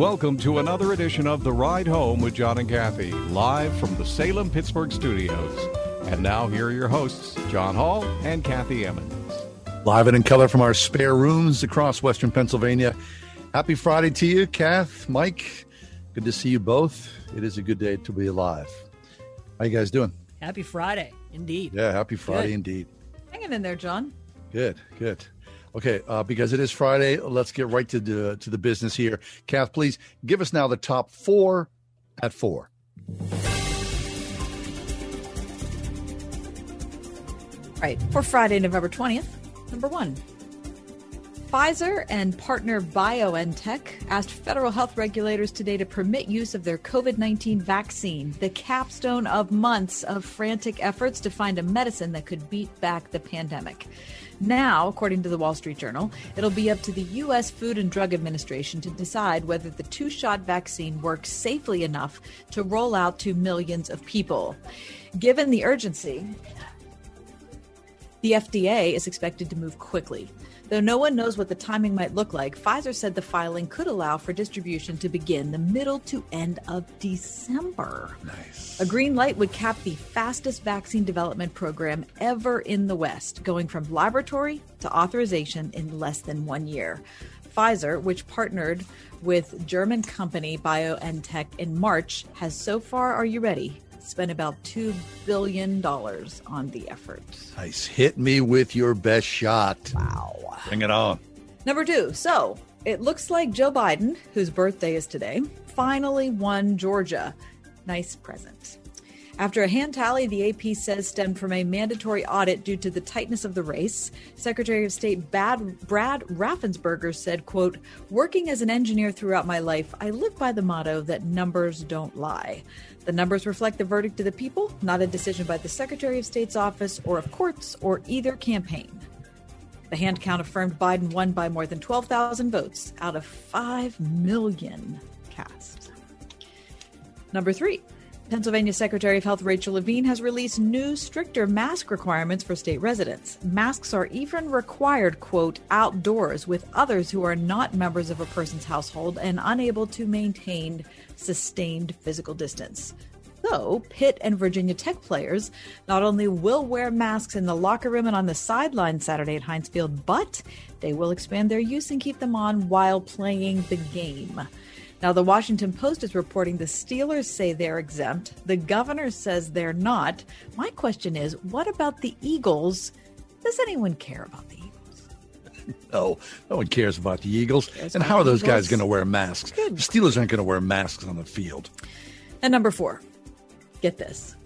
Welcome to another edition of The Ride Home with John and Kathy, live from the Salem Pittsburgh studios. And now, here are your hosts, John Hall and Kathy Emmons. Live and in color from our spare rooms across Western Pennsylvania. Happy Friday to you, Kath, Mike. Good to see you both. It is a good day to be alive. How you guys doing? Happy Friday, indeed. Yeah, happy Friday Good. indeed. Hanging in there, John. Good, good. Okay, uh, because it is Friday, let's get right to the to the business here. Kath, please give us now the top four at four. Right. For Friday, November 20th, number one. Pfizer and partner BioNTech asked federal health regulators today to permit use of their COVID 19 vaccine, the capstone of months of frantic efforts to find a medicine that could beat back the pandemic. Now, according to the Wall Street Journal, it'll be up to the U.S. Food and Drug Administration to decide whether the two shot vaccine works safely enough to roll out to millions of people. Given the urgency, the FDA is expected to move quickly. Though no one knows what the timing might look like, Pfizer said the filing could allow for distribution to begin the middle to end of December. Nice. A green light would cap the fastest vaccine development program ever in the West, going from laboratory to authorization in less than one year. Pfizer, which partnered with German company BioNTech in March, has so far, are you ready? Spent about $2 billion on the effort. Nice. Hit me with your best shot. Wow. Bring it on. Number two. So it looks like Joe Biden, whose birthday is today, finally won Georgia. Nice present. After a hand tally, the AP says stemmed from a mandatory audit due to the tightness of the race. Secretary of State Bad, Brad Raffensperger said, quote, working as an engineer throughout my life, I live by the motto that numbers don't lie. The numbers reflect the verdict of the people, not a decision by the Secretary of State's office or of courts or either campaign. The hand count affirmed Biden won by more than 12,000 votes out of 5 million cast. Number three. Pennsylvania Secretary of Health Rachel Levine has released new, stricter mask requirements for state residents. Masks are even required, quote, outdoors with others who are not members of a person's household and unable to maintain sustained physical distance. So, Pitt and Virginia Tech players not only will wear masks in the locker room and on the sideline Saturday at Heinz Field, but they will expand their use and keep them on while playing the game. Now, the Washington Post is reporting the Steelers say they're exempt. The governor says they're not. My question is what about the Eagles? Does anyone care about the? No, no one cares about the Eagles. Cares and how are those guys going to wear masks? Good. The Steelers aren't going to wear masks on the field. And number four, get this.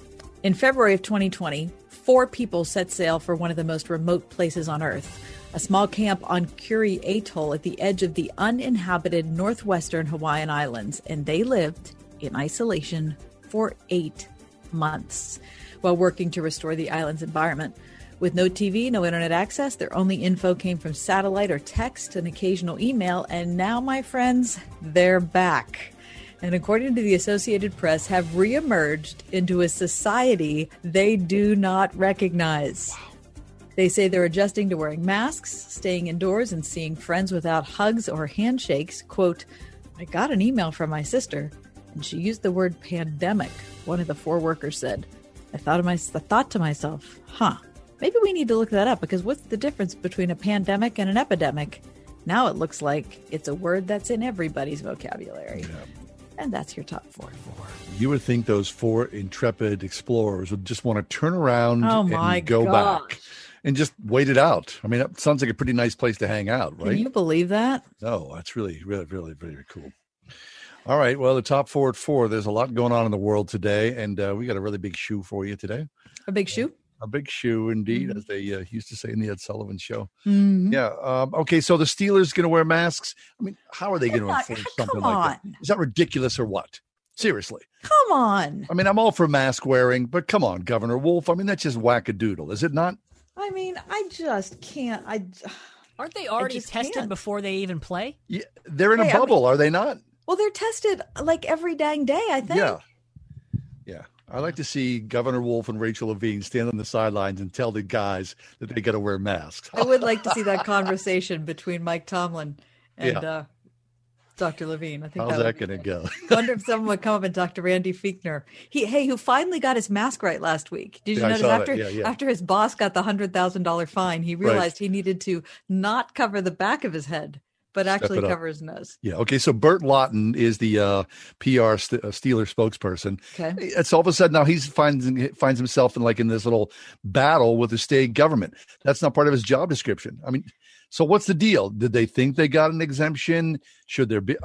In February of 2020, four people set sail for one of the most remote places on Earth, a small camp on Kure Atoll at the edge of the uninhabited northwestern Hawaiian Islands, and they lived in isolation for eight months while working to restore the island's environment. With no TV, no internet access, their only info came from satellite or text, an occasional email, and now, my friends, they're back and according to the Associated Press, have reemerged into a society they do not recognize. They say they're adjusting to wearing masks, staying indoors, and seeing friends without hugs or handshakes. Quote, I got an email from my sister, and she used the word pandemic, one of the four workers said. I thought, of my, I thought to myself, huh, maybe we need to look that up because what's the difference between a pandemic and an epidemic? Now it looks like it's a word that's in everybody's vocabulary. And that's your top four. You would think those four intrepid explorers would just want to turn around Oh my and go gosh. back and just wait it out. I mean, that sounds like a pretty nice place to hang out, right? Can you believe that? No, that's really, really, really, very cool. All right. Well, the top four at four. There's a lot going on in the world today, and uh, we got a really big shoe for you today. A big shoe. A big shoe, indeed, Mhm. as they uh, used to say in the Ed Sullivan Show. Mhm. Yeah. Um, okay. So the Steelers going to wear masks. I mean, how are they going to enforce come something like that? Is that ridiculous or what? Seriously. Come on. I mean, I'm all for mask wearing, but come on, Governor Wolf. I mean, that's just wackadoodle, is it not? I mean, I just can't. I. Aren't they already tested can't. before they even play? Yeah, they're in a Hey, I mean- bubble, are they not? Well, they're tested like every dang day. I think. Yeah. Yeah. I like to see Governor Wolf and Rachel Levine stand on the sidelines and tell the guys that they got to wear masks. I would like to see that conversation between Mike Tomlin and Yeah. uh, Dr. Levine. I think How's that, that going to go? Wonder if someone would come up and talk to Randy Fichtner. He, hey, who finally got his mask right last week? Did you Yeah, notice after Yeah, yeah. after his boss got the hundred thousand dollar fine, he realized he needed to not cover the back of his head, but actually covers nose. Yeah. Okay. So Burt Lauten is the uh, PR st- uh, Steeler spokesperson. Okay. It's all of a sudden now he's finds finds himself in like in this little battle with the state government. That's not part of his job description. I mean, so what's the deal? Did they think they got an exemption? Should there be?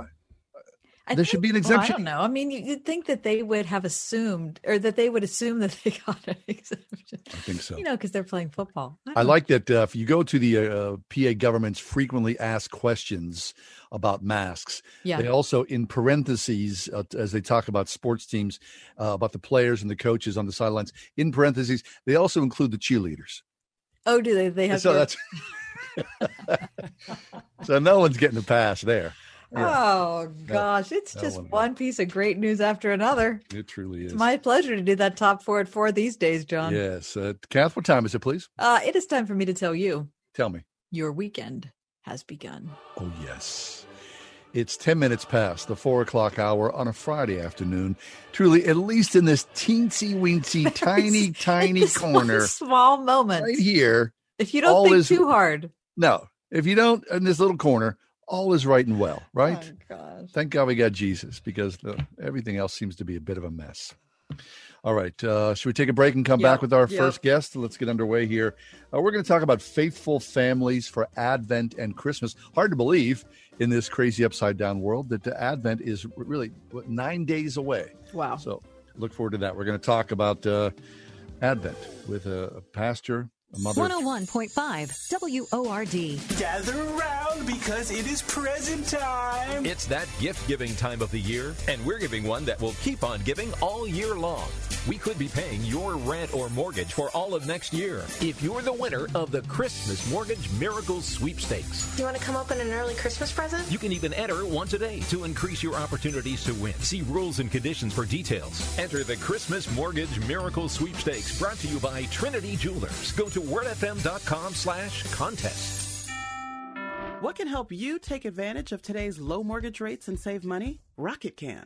I There should be an well, exemption. I don't know. I mean, you- you'd think that they would have assumed, or that they would assume that they got an exemption. I think so. You know, because they're playing football. I don't like that uh, if you go to the uh, PA government's frequently asked questions about masks, Yeah. they also, in parentheses, uh, as they talk about sports teams, uh, about the players and the coaches on the sidelines, in parentheses, they also include the cheerleaders. Oh, do they? They have. so your- that's so no one's getting a pass there. Oh gosh, it's that just one- one piece of great news after another. It truly is. It's my pleasure to do that top four at four these days, John. yes, uh, Kath, what time is it, please? Uh, it is time for me to tell you Tell me. your weekend has begun. Oh, yes. It's 10 minutes past the four o'clock hour on a Friday afternoon. Truly, at least in this teensy weensy, tiny, tiny corner small moment. right here. If you don't think is- too hard. No, if you don't, in this little corner, all is right and well, right? Oh. Thank God we got Jesus because the, everything else seems to be a bit of a mess. All right. Uh, should we take a break and come Yep, back with our yep. first guest? Let's get underway here. Uh, we're going to talk about faithful families for Advent and Christmas. Hard to believe in this crazy upside down world that the Advent is really what, nine days away. Wow. So look forward to that. We're going to talk about uh, Advent with a, a pastor, mother. 101.5 WORD. Gather around because it is present time. It's that gift giving time of the year, and we're giving one that will keep on giving all year long. We could be paying your rent or mortgage for all of next year if you're the winner of the Christmas Mortgage Miracle Sweepstakes. Do you want to come open an early Christmas present? You can even enter once a day to increase your opportunities to win. See rules and conditions for details. Enter the Christmas Mortgage Miracle Sweepstakes brought to you by Trinity Jewelers. Go to wordfm.com slash contest. What can help you take advantage of today's low mortgage rates and save money? Rocket can.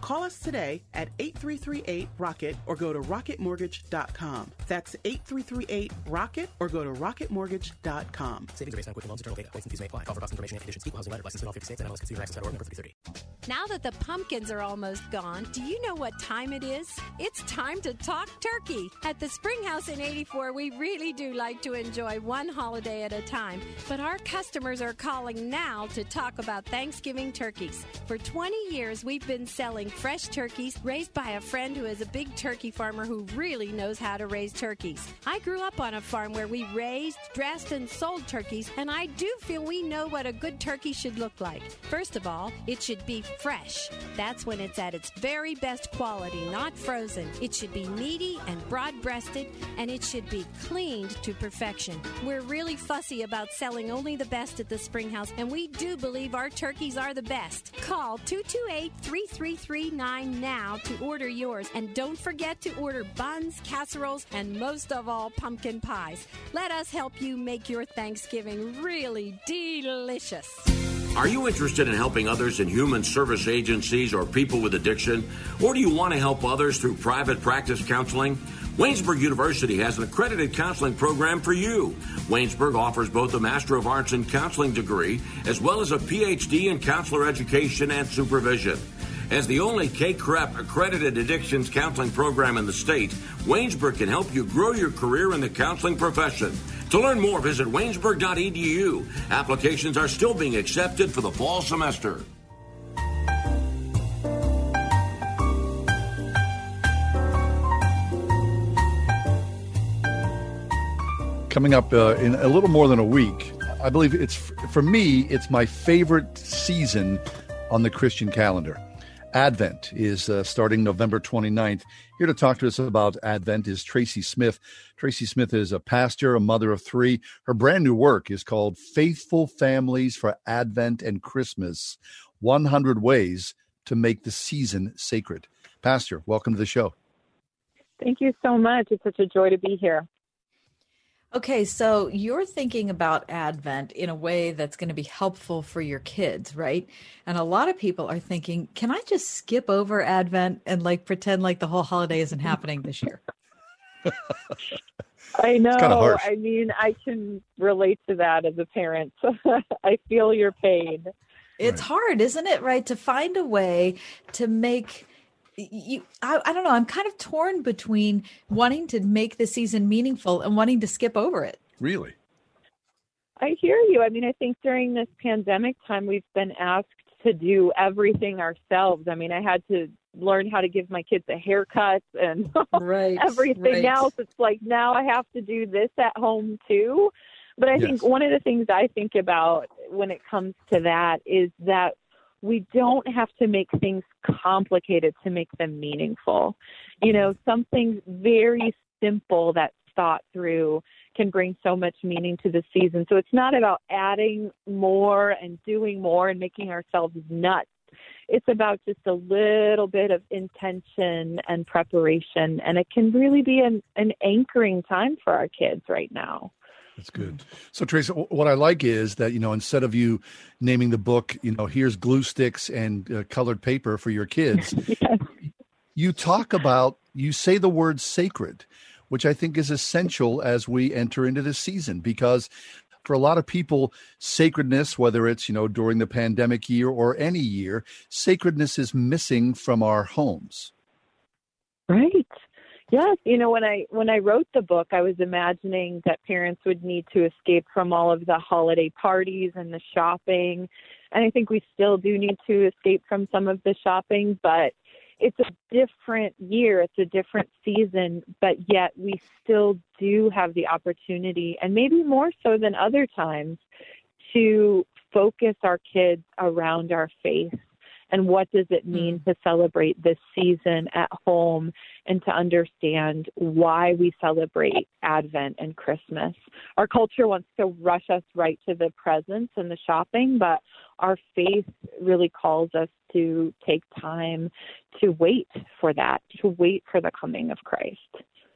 Call us today at 8338 Rocket or go to rocketmortgage.com. That's 8338 Rocket or go to rocketmortgage.com. Savings are based on quick loans, internal data. Points and fees may apply. Call for cost information and conditions. Equal housing letter. License in all 50 states. NMLS Consumer Access at org number 330. Now that the pumpkins are almost gone, do you know what time it is? It's time to talk turkey. At the Spring House in 84, we really do like to enjoy one holiday at a time, but our customers are calling now to talk about Thanksgiving turkeys. For 20 years, we've been selling fresh turkeys raised by a friend who is a big turkey farmer who really knows how to raise turkeys. I grew up on a farm where we raised, dressed, and sold turkeys, and I do feel we know what a good turkey should look like. First of all, it should be fresh. That's when it's at its very best quality, not frozen. It should be meaty and broad breasted, and it should be cleaned to perfection. We're really fussy about selling only the best at the Springhouse, and we do believe our turkeys are the best. Call 228 3339 now to order yours, and don't forget to order buns, casseroles, and most of all, pumpkin pies. Let us help you make your Thanksgiving really delicious. Are you interested in helping others in human service agencies or people with addiction? Or do you want to help others through private practice counseling? Waynesburg University has an accredited counseling program for you. Waynesburg offers both a Master of Arts in Counseling degree as well as a PhD in counselor education and supervision. As the only CACREP accredited addictions counseling program in the state, Waynesburg can help you grow your career in the counseling profession. To learn more, visit waynesburg.edu. Applications are still being accepted for the fall semester. Coming up uh, in a little more than a week, I believe it's for me, it's my favorite season on the Christian calendar. Advent is uh, starting November 29th. Here to talk to us about Advent is Traci Smith. Traci Smith is a pastor, a mother of three. Her brand new work is called Faithful Families for Advent and Christmas 100 Ways to Make the Season Sacred. Pastor, welcome to the show. Thank you so much. It's such a joy to be here. Okay, so you're thinking about Advent in a way that's going to be helpful for your kids, right? And a lot of people are thinking, can I just skip over Advent and like pretend like the whole holiday isn't happening this year? I know. harsh. I mean, I can relate to that as a parent. I feel your pain. It's hard, isn't it? Right. To find a way to make you, I, I don't know. I'm kind of torn between wanting to make the season meaningful and wanting to skip over it. Really? I hear you. I mean, I think during this pandemic time, we've been asked to do everything ourselves. I mean, I had to learn how to give my kids a haircut and right, everything right. else. It's like now I have to do this at home too. But I Yes. think one of the things I think about when it comes to that is that we don't have to make things complicated to make them meaningful. You know, something very simple that's thought through can bring so much meaning to the season. So it's not about adding more and doing more and making ourselves nuts. It's about just a little bit of intention and preparation, and it can really be an, an anchoring time for our kids right now. That's good. So, Traci, wh- what I like is that, you know, instead of you naming the book, you know, here's glue sticks and uh, colored paper for your kids, you talk about, you say the word sacred, which I think is essential as we enter into this season because for a lot of people, sacredness, whether it's, you know, during the pandemic year or any year, sacredness is missing from our homes. Right. Yes, you know when I when I wrote the book, I was imagining that parents would need to escape from all of the holiday parties and the shopping. And I think we still do need to escape from some of the shopping, but it's a different year, it's a different season, but yet we still do have the opportunity and maybe more so than other times to focus our kids around our faith and what does it mean to celebrate this season at home and to understand why we celebrate Advent and Christmas. Our culture wants to rush us right to the presents and the shopping, but our faith really calls us to take time to wait for that, to wait for the coming of Christ.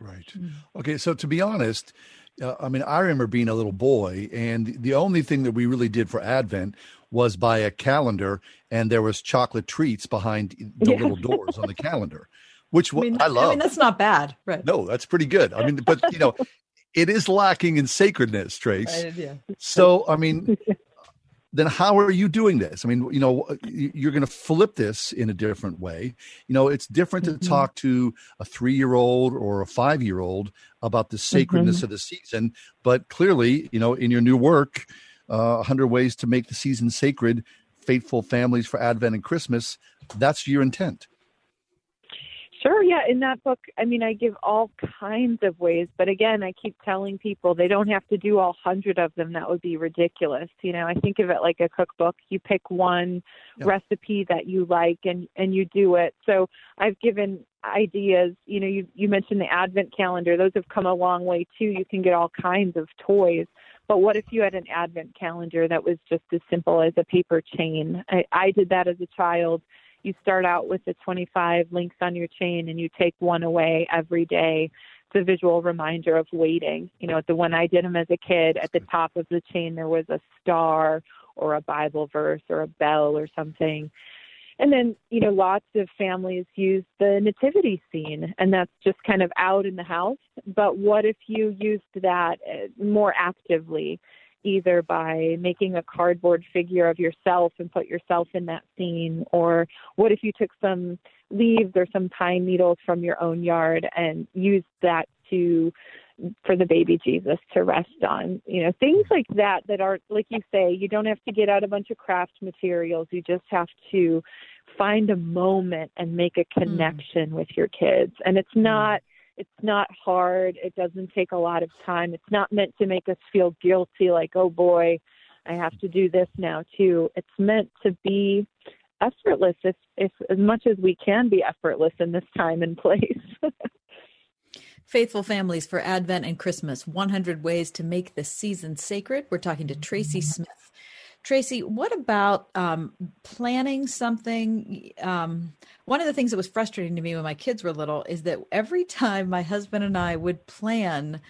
Right. Okay. So to be honest, uh, I mean, I remember being a little boy, and the only thing that we really did for Advent was by a calendar, and there was chocolate treats behind the Yeah. little doors on the calendar, which I mean, I love. I mean, that's not bad, right? no, that's pretty good. I mean, but you know, it is lacking in sacredness, Trace. Right, yeah. So, I mean, then how are you doing this? I mean, you know, uh, you- you're going to flip this in a different way. You know, it's different to mm-hmm. talk to a three year old or a five year old about the sacredness mm-hmm. of the season. But clearly, you know, in your new work, uh, 100 Ways to Make the Season Sacred, Faithful Families for Advent and Christmas, that's your intent. Sure, yeah. In that book, I mean, I give all kinds of ways, but again, I keep telling people they don't have to do all hundred of them. That would be ridiculous. You know, I think of it like a cookbook. You pick one Yeah. recipe that you like and and you do it. So I've given ideas. You know, you you mentioned the advent calendar. Those have come a long way too. You can get all kinds of toys. But what if you had an advent calendar that was just as simple as a paper chain? I, I did that as a child you start out with the 25 links on your chain and you take one away every day. It's a visual reminder of waiting. You know, the one I did them as a kid, at the top of the chain there was a star or a Bible verse or a bell or something. And then, you know, lots of families use the nativity scene, and that's just kind of out in the house. But what if you used that uh, more actively? either by making a cardboard figure of yourself and put yourself in that scene or what if you took some leaves or some pine needles from your own yard and used that to for the baby Jesus to rest on you know things like that that aren't like you say you don't have to get out a bunch of craft materials you just have to find a moment and make a connection mm. with your kids and it's not it's not hard. It doesn't take a lot of time. It's not meant to make us feel guilty, like, oh boy, I have to do this now too. It's meant to be effortless, if, if as much as we can be effortless in this time and place. Faithful Families for Advent and Christmas 100 Ways to Make the Season Sacred. We're talking to Traci Smith. Traci, what about um, planning something? Um, one of the things that was frustrating to me when my kids were little is that every time my husband and I would plan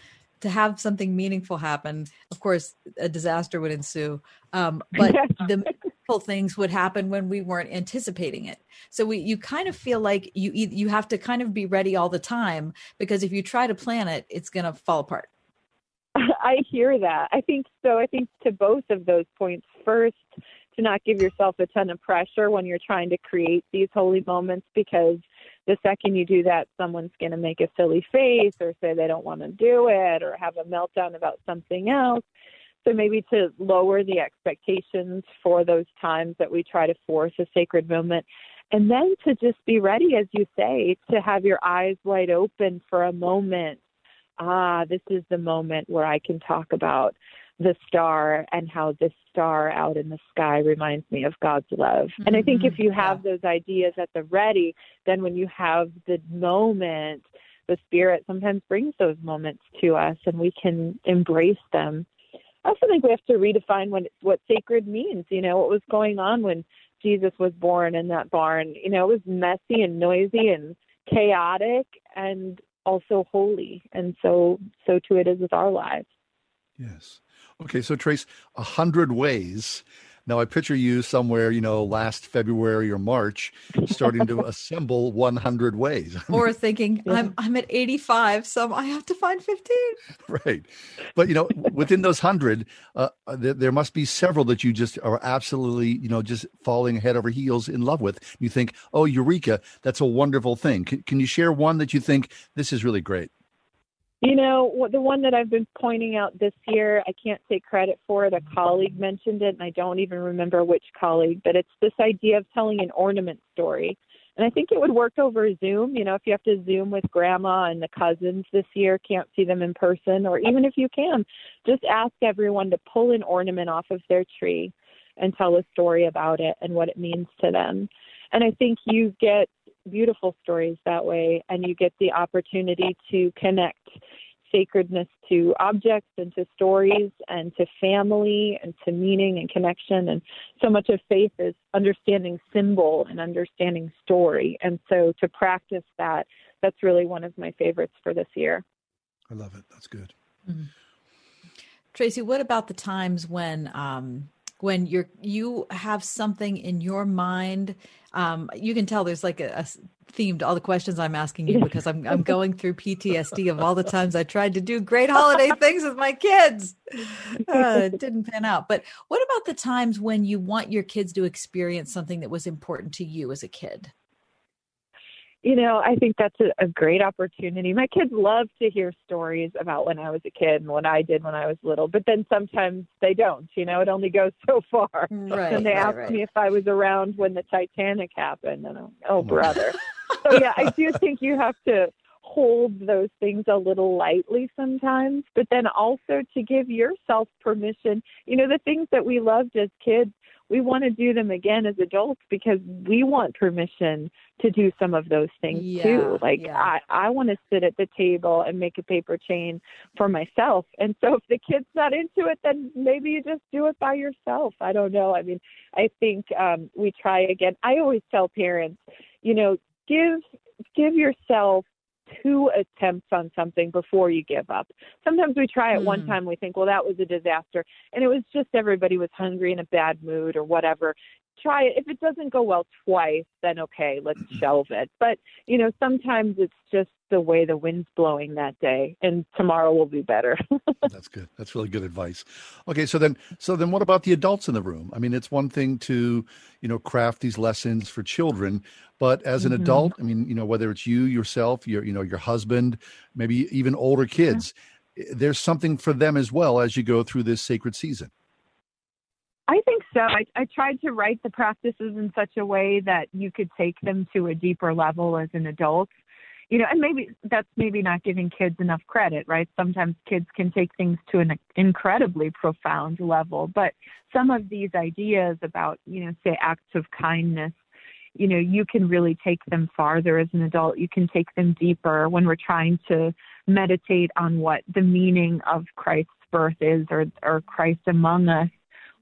to have something meaningful happen, of course, a disaster would ensue. Um, but the meaningful things would happen when we weren't anticipating it. So we, you kind of feel like you you have to kind of be ready all the time because if you try to plan it, it's going to fall apart. I hear that. I think so. I think to both of those points, first, to not give yourself a ton of pressure when you're trying to create these holy moments because the second you do that, someone's going to make a silly face or say they don't want to do it or have a meltdown about something else. So maybe to lower the expectations for those times that we try to force a sacred moment. And then to just be ready, as you say, to have your eyes wide open for a moment ah, this is the moment where I can talk about the star and how this star out in the sky reminds me of God's love. Mm-hmm. And I think if you have those ideas at the ready, then when you have the moment, the Spirit sometimes brings those moments to us and we can embrace them. I also think we have to redefine what what sacred means. You know, what was going on when Jesus was born in that barn. You know, it was messy and noisy and chaotic and also holy. And so so too it is with our lives. Yes. Okay, so Trace, a hundred ways. Now I picture you somewhere, you know, last February or March, starting to assemble 100 ways. or thinking, I'm I'm at 85, so I have to find 15. Right, but you know, within those hundred, uh, there, there must be several that you just are absolutely, you know, just falling head over heels in love with. You think, oh, Eureka, that's a wonderful thing. Can, can you share one that you think this is really great? You know, the one that I've been pointing out this year, I can't take credit for it. A colleague mentioned it, and I don't even remember which colleague, but it's this idea of telling an ornament story. And I think it would work over Zoom. You know, if you have to Zoom with grandma and the cousins this year, can't see them in person, or even if you can, just ask everyone to pull an ornament off of their tree and tell a story about it and what it means to them. And I think you get beautiful stories that way, and you get the opportunity to connect sacredness to objects and to stories and to family and to meaning and connection. And so much of faith is understanding symbol and understanding story. And so to practice that, that's really one of my favorites for this year. I love it. That's good. Mm-hmm. Traci, what about the times when um, when you're you have something in your mind um, you can tell there's like a, a theme to all the questions i'm asking you because i'm i'm going through ptsd of all the times i tried to do great holiday things with my kids. Uh, it didn't pan out. But what about the times when you want your kids to experience something that was important to you as a kid you know, I think that's a, a great opportunity. My kids love to hear stories about when I was a kid and what I did when I was little, but then sometimes they don't. You know, it only goes so far. Right, and they right, ask right. me if I was around when the Titanic happened, and I'm, oh, brother. so yeah, I do think you have to hold those things a little lightly sometimes, but then also to give yourself permission. You know, the things that we loved as kids, we want to do them again as adults because we want permission to do some of those things Yeah, too. Like yeah. I, I want to sit at the table and make a paper chain for myself. And so if the kid's not into it, then maybe you just do it by yourself. I don't know. I mean, I think um, we try again. I always tell parents, you know, give give yourself two attempts on something before you give up. Sometimes we try it one Mhm. time, we think, well, that was a disaster, and it was just everybody was hungry in a bad mood or whatever. Try it. If it doesn't go well twice, then okay, let's shelve it. But you know, sometimes it's just the way the wind's blowing that day, and tomorrow will be better. That's good. That's really good advice. Okay, so then so then what about the adults in the room? I mean, it's one thing to, you know, craft these lessons for children, but as an Mhm. adult, I mean, you know, whether it's you yourself, your you know, your husband, maybe even older kids, i- there's something for them as well as you go through this sacred season. I think so. I, I tried to write the practices in such a way that you could take them to a deeper level as an adult. You know, and maybe that's maybe not giving kids enough credit, right? Sometimes kids can take things to an incredibly profound level, but some of these ideas about, you know, say acts of kindness, you know, you can really take them farther as an adult. You can take them deeper when we're trying to meditate on what the meaning of Christ's birth is or or Christ among us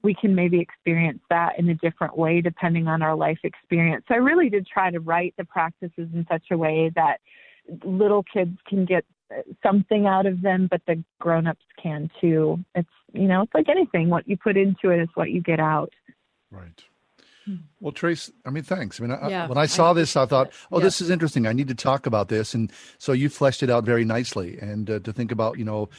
we can maybe experience that in a different way depending on our life experience. So I really did try to write the practices in such a way that little kids can get something out of them, but the grown-ups can too. It's you know, it's like anything. What you put into it is what you get out. Right. Well, Trace, I mean, thanks. I mean, I, Yeah, when I I saw this, I thought, oh, Yeah. this is interesting. I need to talk about this. And so you fleshed it out very nicely. And uh, to think about, you know,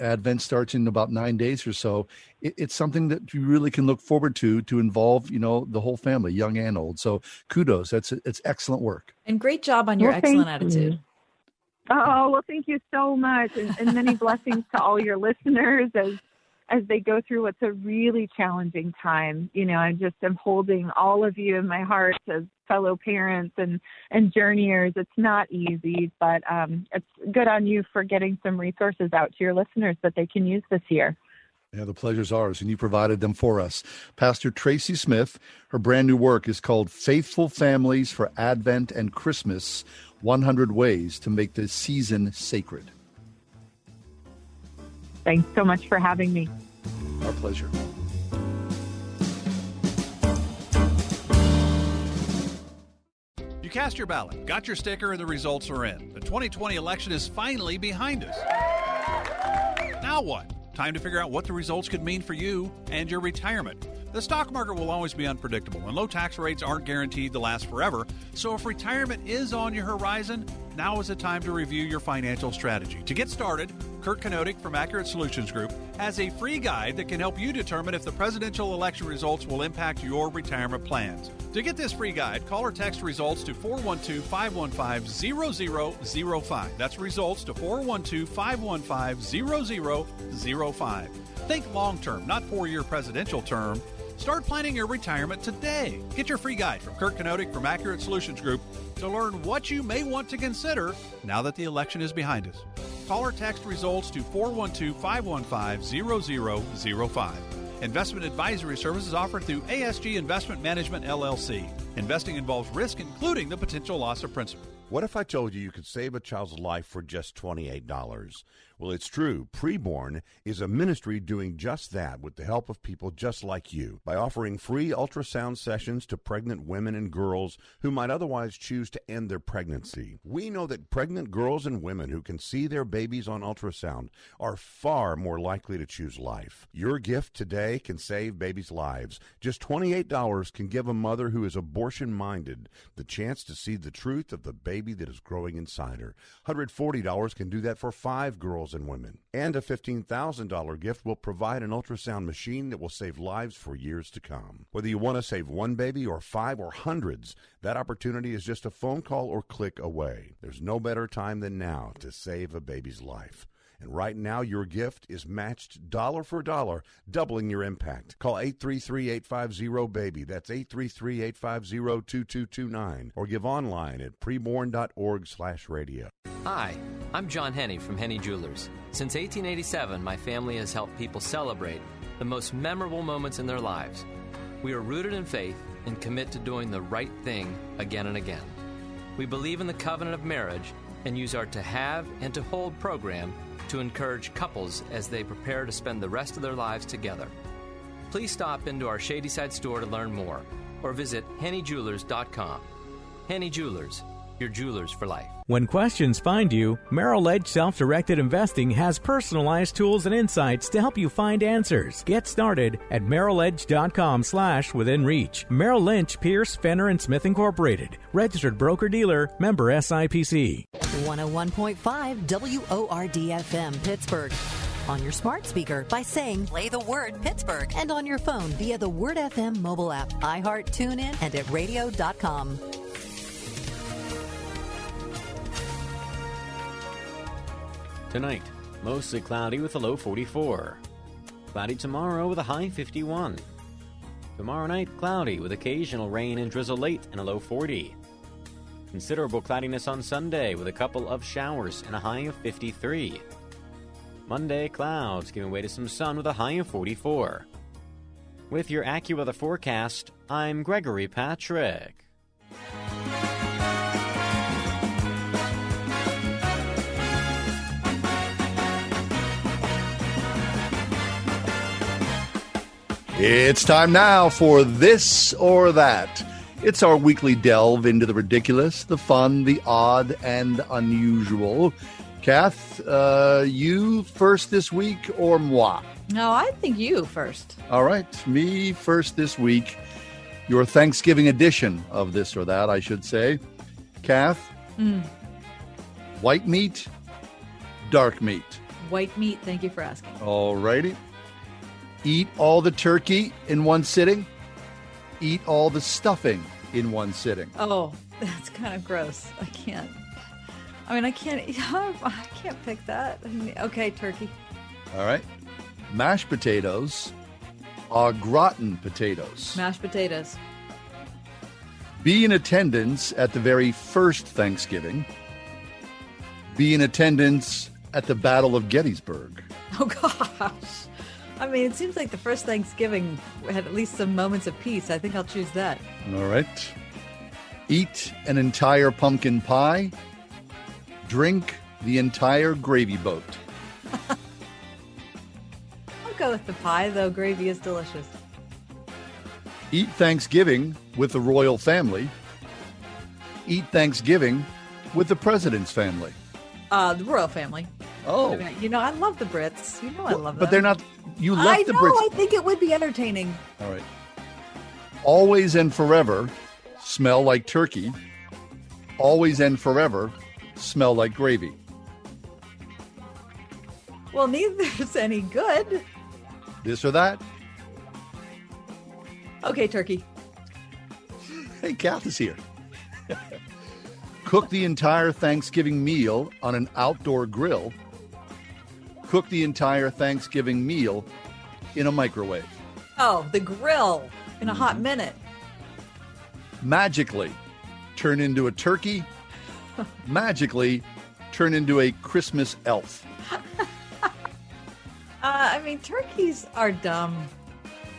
Advent starts in about nine days or so. It, it's something that you really can look forward to to involve, you know, the whole family, young and old. So kudos. That's it's excellent work. And great job on your Well, thank excellent you. attitude. Oh, well, thank you so much. And, and many blessings to all your listeners as as they go through what's a really challenging time. You know, I just am holding all of you in my heart as fellow parents and and journeyers. It's not easy, but um, it's good on you for getting some resources out to your listeners that they can use this year. Yeah, the pleasure's ours, and you provided them for us. Pastor Traci Smith, her brand new work is called Faithful Families for Advent and Christmas 100 Ways to Make the Season Sacred. Thanks so much for having me. Our pleasure. You cast your ballot, got your sticker, and the results are in. The 2020 election is finally behind us. Now what? Time to figure out what the results could mean for you and your retirement. The stock market will always be unpredictable, and low tax rates aren't guaranteed to last forever. So, if retirement is on your horizon, now is the time to review your financial strategy. To get started, Kurt Kenotic from Accurate Solutions Group has a free guide that can help you determine if the presidential election results will impact your retirement plans. To get this free guide, call or text results to 412 515 0005. That's results to 412 515 0005. Think long term, not four year presidential term. Start planning your retirement today. Get your free guide from Kurt Kenotic from Accurate Solutions Group to learn what you may want to consider now that the election is behind us. Call or text results to 412 515 0005. Investment advisory services offered through ASG Investment Management LLC. Investing involves risk, including the potential loss of principal. What if I told you you could save a child's life for just $28? Well, it's true. Preborn is a ministry doing just that with the help of people just like you by offering free ultrasound sessions to pregnant women and girls who might otherwise choose to end their pregnancy. We know that pregnant girls and women who can see their babies on ultrasound are far more likely to choose life. Your gift today can save babies' lives. Just $28 can give a mother who is abortion minded the chance to see the truth of the baby that is growing inside her. $140 can do that for five girls girls and women. And a $15,000 gift will provide an ultrasound machine that will save lives for years to come. Whether you want to save one baby or five or hundreds, that opportunity is just a phone call or click away. There's no better time than now to save a baby's life. And right now, your gift is matched dollar for dollar, doubling your impact. Call 833-850-BABY. That's 833-850-2229. Or give online at preborn.org slash radio. Hi, I'm John Henne from Henne Jewelers. Since 1887, my family has helped people celebrate the most memorable moments in their lives. We are rooted in faith and commit to doing the right thing again and again. We believe in the covenant of marriage and use our To Have and To Hold program to encourage couples as they prepare to spend the rest of their lives together. Please stop into our Shadyside store to learn more or visit hennejewelers.com. Henne Jewelers, your jewelers for life. When questions find you, Merrill Edge Self Directed Investing has personalized tools and insights to help you find answers. Get started at merrilledge.com slash within reach. Merrill Lynch, Pierce, Fenner, and Smith Incorporated. Registered broker dealer, member SIPC. 101.5 WORD FM Pittsburgh. On your smart speaker by saying play the word Pittsburgh and on your phone via the Word FM mobile app, iHeart, TuneIn, and at radio.com. Tonight, mostly cloudy with a low 44. Cloudy tomorrow with a high 51. Tomorrow night, cloudy with occasional rain and drizzle late and a low 40. Considerable cloudiness on Sunday with a couple of showers and a high of 53. Monday, clouds giving way to some sun with a high of 44. With your AccuWeather forecast, I'm Gregory Patrick. It's time now for This or That. It's our weekly delve into the ridiculous, the fun, the odd, and unusual. Kath, uh, you first this week or moi? No, I think you first. All right, me first this week. Your Thanksgiving edition of This or That, I should say. Kath, Mm, white meat, dark meat. white meat. Thank you for asking. All righty. Eat all the turkey in one sitting. Eat all the stuffing in one sitting. Oh, that's kind of gross. I can't. I mean, I can't. I can't pick that. I mean, okay, turkey. All right. Mashed potatoes are gratin potatoes. Mashed potatoes. Be in attendance at the very first Thanksgiving. Be in attendance at the Battle of Gettysburg. Oh gosh. I mean, it seems like the first Thanksgiving had at least some moments of peace. I think I'll choose that. All right. Eat an entire pumpkin pie. Drink the entire gravy boat. I'll go with the pie, though gravy is delicious. Eat Thanksgiving with the royal family. Eat Thanksgiving with the president's family. Uh, the royal family. Oh. You know, I love the Brits. You know, I love them. But they're not. You left I the know. Brits. I think it would be entertaining. All right. Always and forever smell like turkey. Always and forever smell like gravy. Well, neither's any good. This or that. Okay, turkey. Hey, Kath is here. Cook the entire Thanksgiving meal on an outdoor grill. Cook the entire Thanksgiving meal in a microwave. Oh, the grill in a Mm-hmm. hot minute. Magically turn into a turkey. Magically turn into a Christmas elf. Uh, I mean, turkeys are dumb.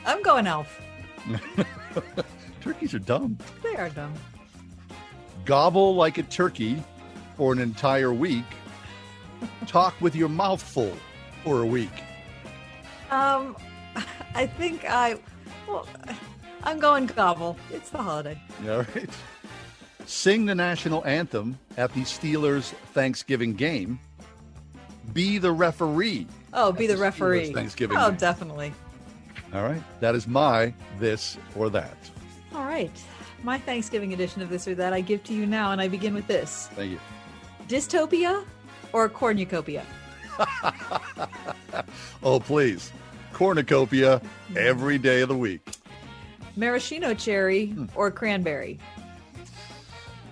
I'm going elf. Turkeys are dumb. They are dumb. Gobble like a turkey for an entire week. Talk with your mouth full for a week. Um, I think I. Well, I'm going gobble. It's the holiday. All right. Sing the national anthem at the Steelers Thanksgiving game. Be the referee. Oh, be the Steelers referee. Thanksgiving Oh, game. definitely. All right. That is my this or that. All right. My Thanksgiving edition of this or that I give to you now, and I begin with this Thank you. dystopia or cornucopia? oh, please. Cornucopia every day of the week. Maraschino cherry Hmm. or cranberry?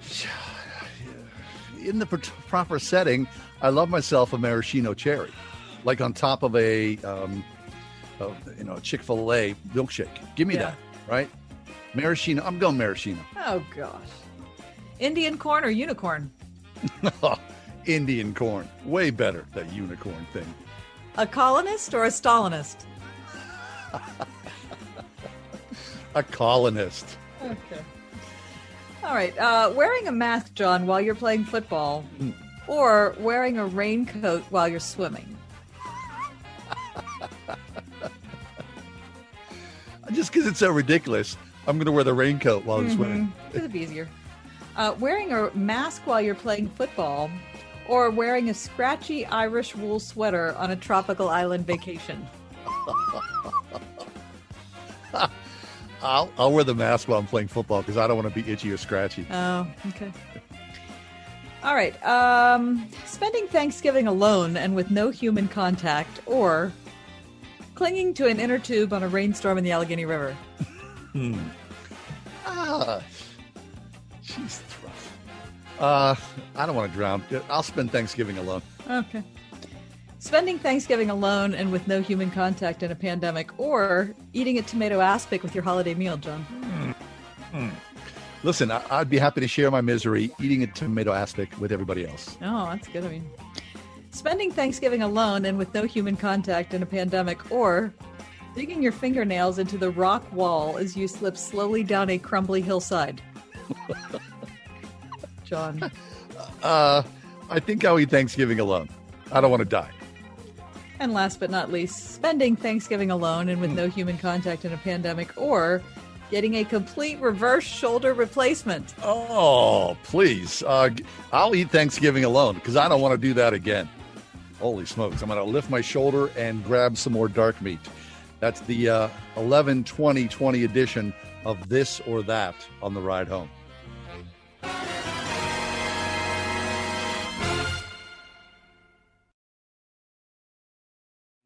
In the proper setting, I love myself a maraschino cherry, like on top of a, um, a you know, Chick Fil A milkshake. Give me Yeah. that, right? Maraschino. I'm going maraschino. Oh gosh. Indian corn or unicorn? Indian corn, way better. That unicorn thing. A colonist or a Stalinist? A colonist. Okay. All right. Uh, wearing a mask, John, while you're playing football, Hmm. or wearing a raincoat while you're swimming. Just because it's so ridiculous, I'm going to wear the raincoat while I'm swimming. Mhm. It'd be easier. Uh, wearing a mask while you're playing football, or wearing a scratchy Irish wool sweater on a tropical island vacation. I'll, I'll wear the mask while I'm playing football because I don't want to be itchy or scratchy. Oh, okay. All right. Um, spending Thanksgiving alone and with no human contact, or clinging to an inner tube on a rainstorm in the Allegheny River. Hmm. Ah, she's rough. Uh, I don't want to drown. I'll spend Thanksgiving alone. Okay. Spending Thanksgiving alone and with no human contact in a pandemic, or eating a tomato aspic with your holiday meal, John. Hmm. Listen, I, I'd be happy to share my misery eating a tomato aspic with everybody else. Oh, that's good. I mean, spending Thanksgiving alone and with no human contact in a pandemic, or digging your fingernails into the rock wall as you slip slowly down a crumbly hillside. John. Uh, I think I'll eat Thanksgiving alone. I don't want to die. And last but not least, spending Thanksgiving alone and with no human contact in a pandemic, or getting a complete reverse shoulder replacement. Oh, please. Uh, I'll eat Thanksgiving alone because I don't want to do that again. Holy smokes. I'm going to lift my shoulder and grab some more dark meat. That's the uh, 11 20 20 edition of This or That on the ride home.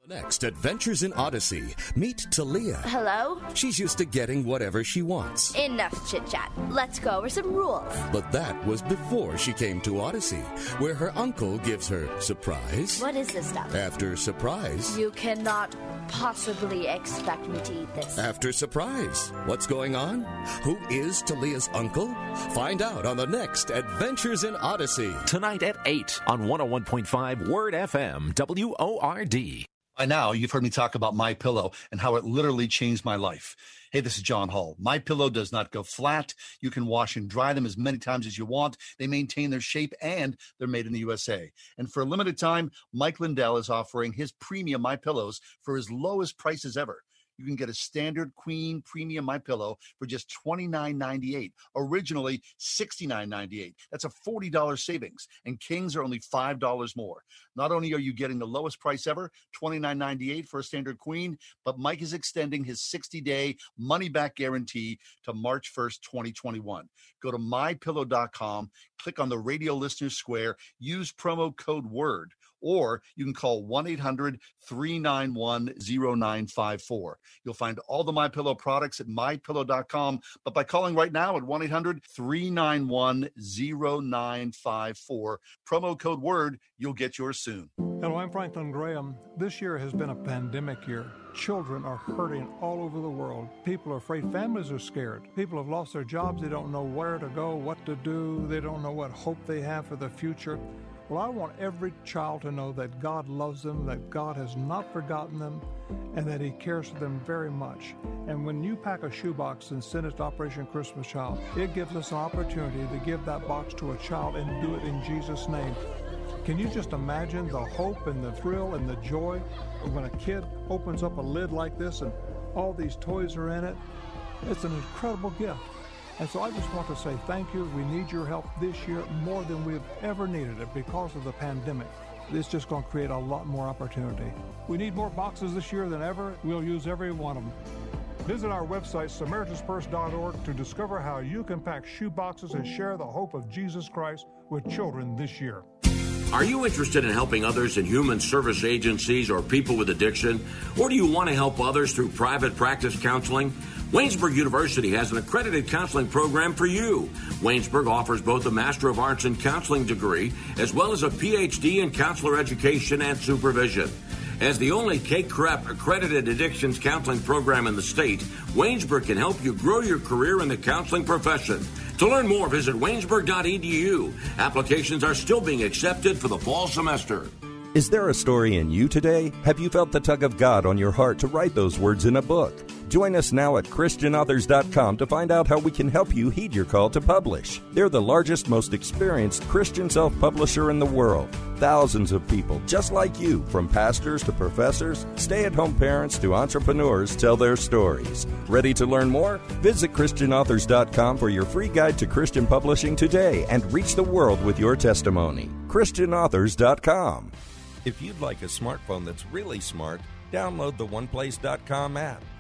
Next, Adventures in Odyssey. Meet Talia. Hello? She's used to getting whatever she wants. Enough chit chat. Let's go over some rules. But that was before she came to Odyssey, where her uncle gives her surprise. What is this stuff? After surprise. You cannot possibly expect me to eat this. After surprise. What's going on? Who is Talia's uncle? Find out on the next Adventures in Odyssey. Tonight at 8 on 101.5 Word FM, WORD. By now, you've heard me talk about My Pillow and how it literally changed my life. Hey, this is John Hall. My Pillow does not go flat. You can wash and dry them as many times as you want. They maintain their shape and they're made in the USA. And for a limited time, Mike Lindell is offering his premium My Pillows for his lowest prices ever. You can get a standard queen premium my pillow for just $29.98 originally $69.98 that's a $40 savings and kings are only $5 more. Not only are you getting the lowest price ever $29.98 for a standard queen but mike is extending his 60-day money-back guarantee to march 1st 2021 go to mypillow.com click on the radio listener square use promo code word or you can call 1-800-391-0954 you'll find all the my pillow products at mypillow.com but by calling right now at 1-800-391-0954 promo code word you'll get yours soon Hello, I'm Franklin Graham. This year has been a pandemic year. Children are hurting all over the world. People are afraid. Families are scared. People have lost their jobs. They don't know where to go, what to do. They don't know what hope they have for the future. Well, I want every child to know that God loves them, that God has not forgotten them, and that He cares for them very much. And when you pack a shoebox and send it to Operation Christmas Child, it gives us an opportunity to give that box to a child and do it in Jesus' name. Can you just imagine the hope and the thrill and the joy when a kid opens up a lid like this and all these toys are in it? It's an incredible gift. And so I just want to say thank you. We need your help this year more than we've ever needed it because of the pandemic. It's just going to create a lot more opportunity. We need more boxes this year than ever. We'll use every one of them. Visit our website, SamaritansPurse.org, to discover how you can pack shoe boxes and share the hope of Jesus Christ with children this year. Are you interested in helping others in human service agencies or people with addiction? Or do you want to help others through private practice counseling? Waynesburg University has an accredited counseling program for you. Waynesburg offers both a Master of Arts in Counseling degree as well as a PhD in counselor education and supervision. As the only CACREP accredited addictions counseling program in the state, Waynesburg can help you grow your career in the counseling profession. To learn more, visit waynesburg.edu. Applications are still being accepted for the fall semester. Is there a story in you today? Have you felt the tug of God on your heart to write those words in a book? Join us now at ChristianAuthors.com to find out how we can help you heed your call to publish. They're the largest, most experienced Christian self publisher in the world. Thousands of people just like you, from pastors to professors, stay at home parents to entrepreneurs, tell their stories. Ready to learn more? Visit ChristianAuthors.com for your free guide to Christian publishing today and reach the world with your testimony. ChristianAuthors.com. If you'd like a smartphone that's really smart, download the OnePlace.com app,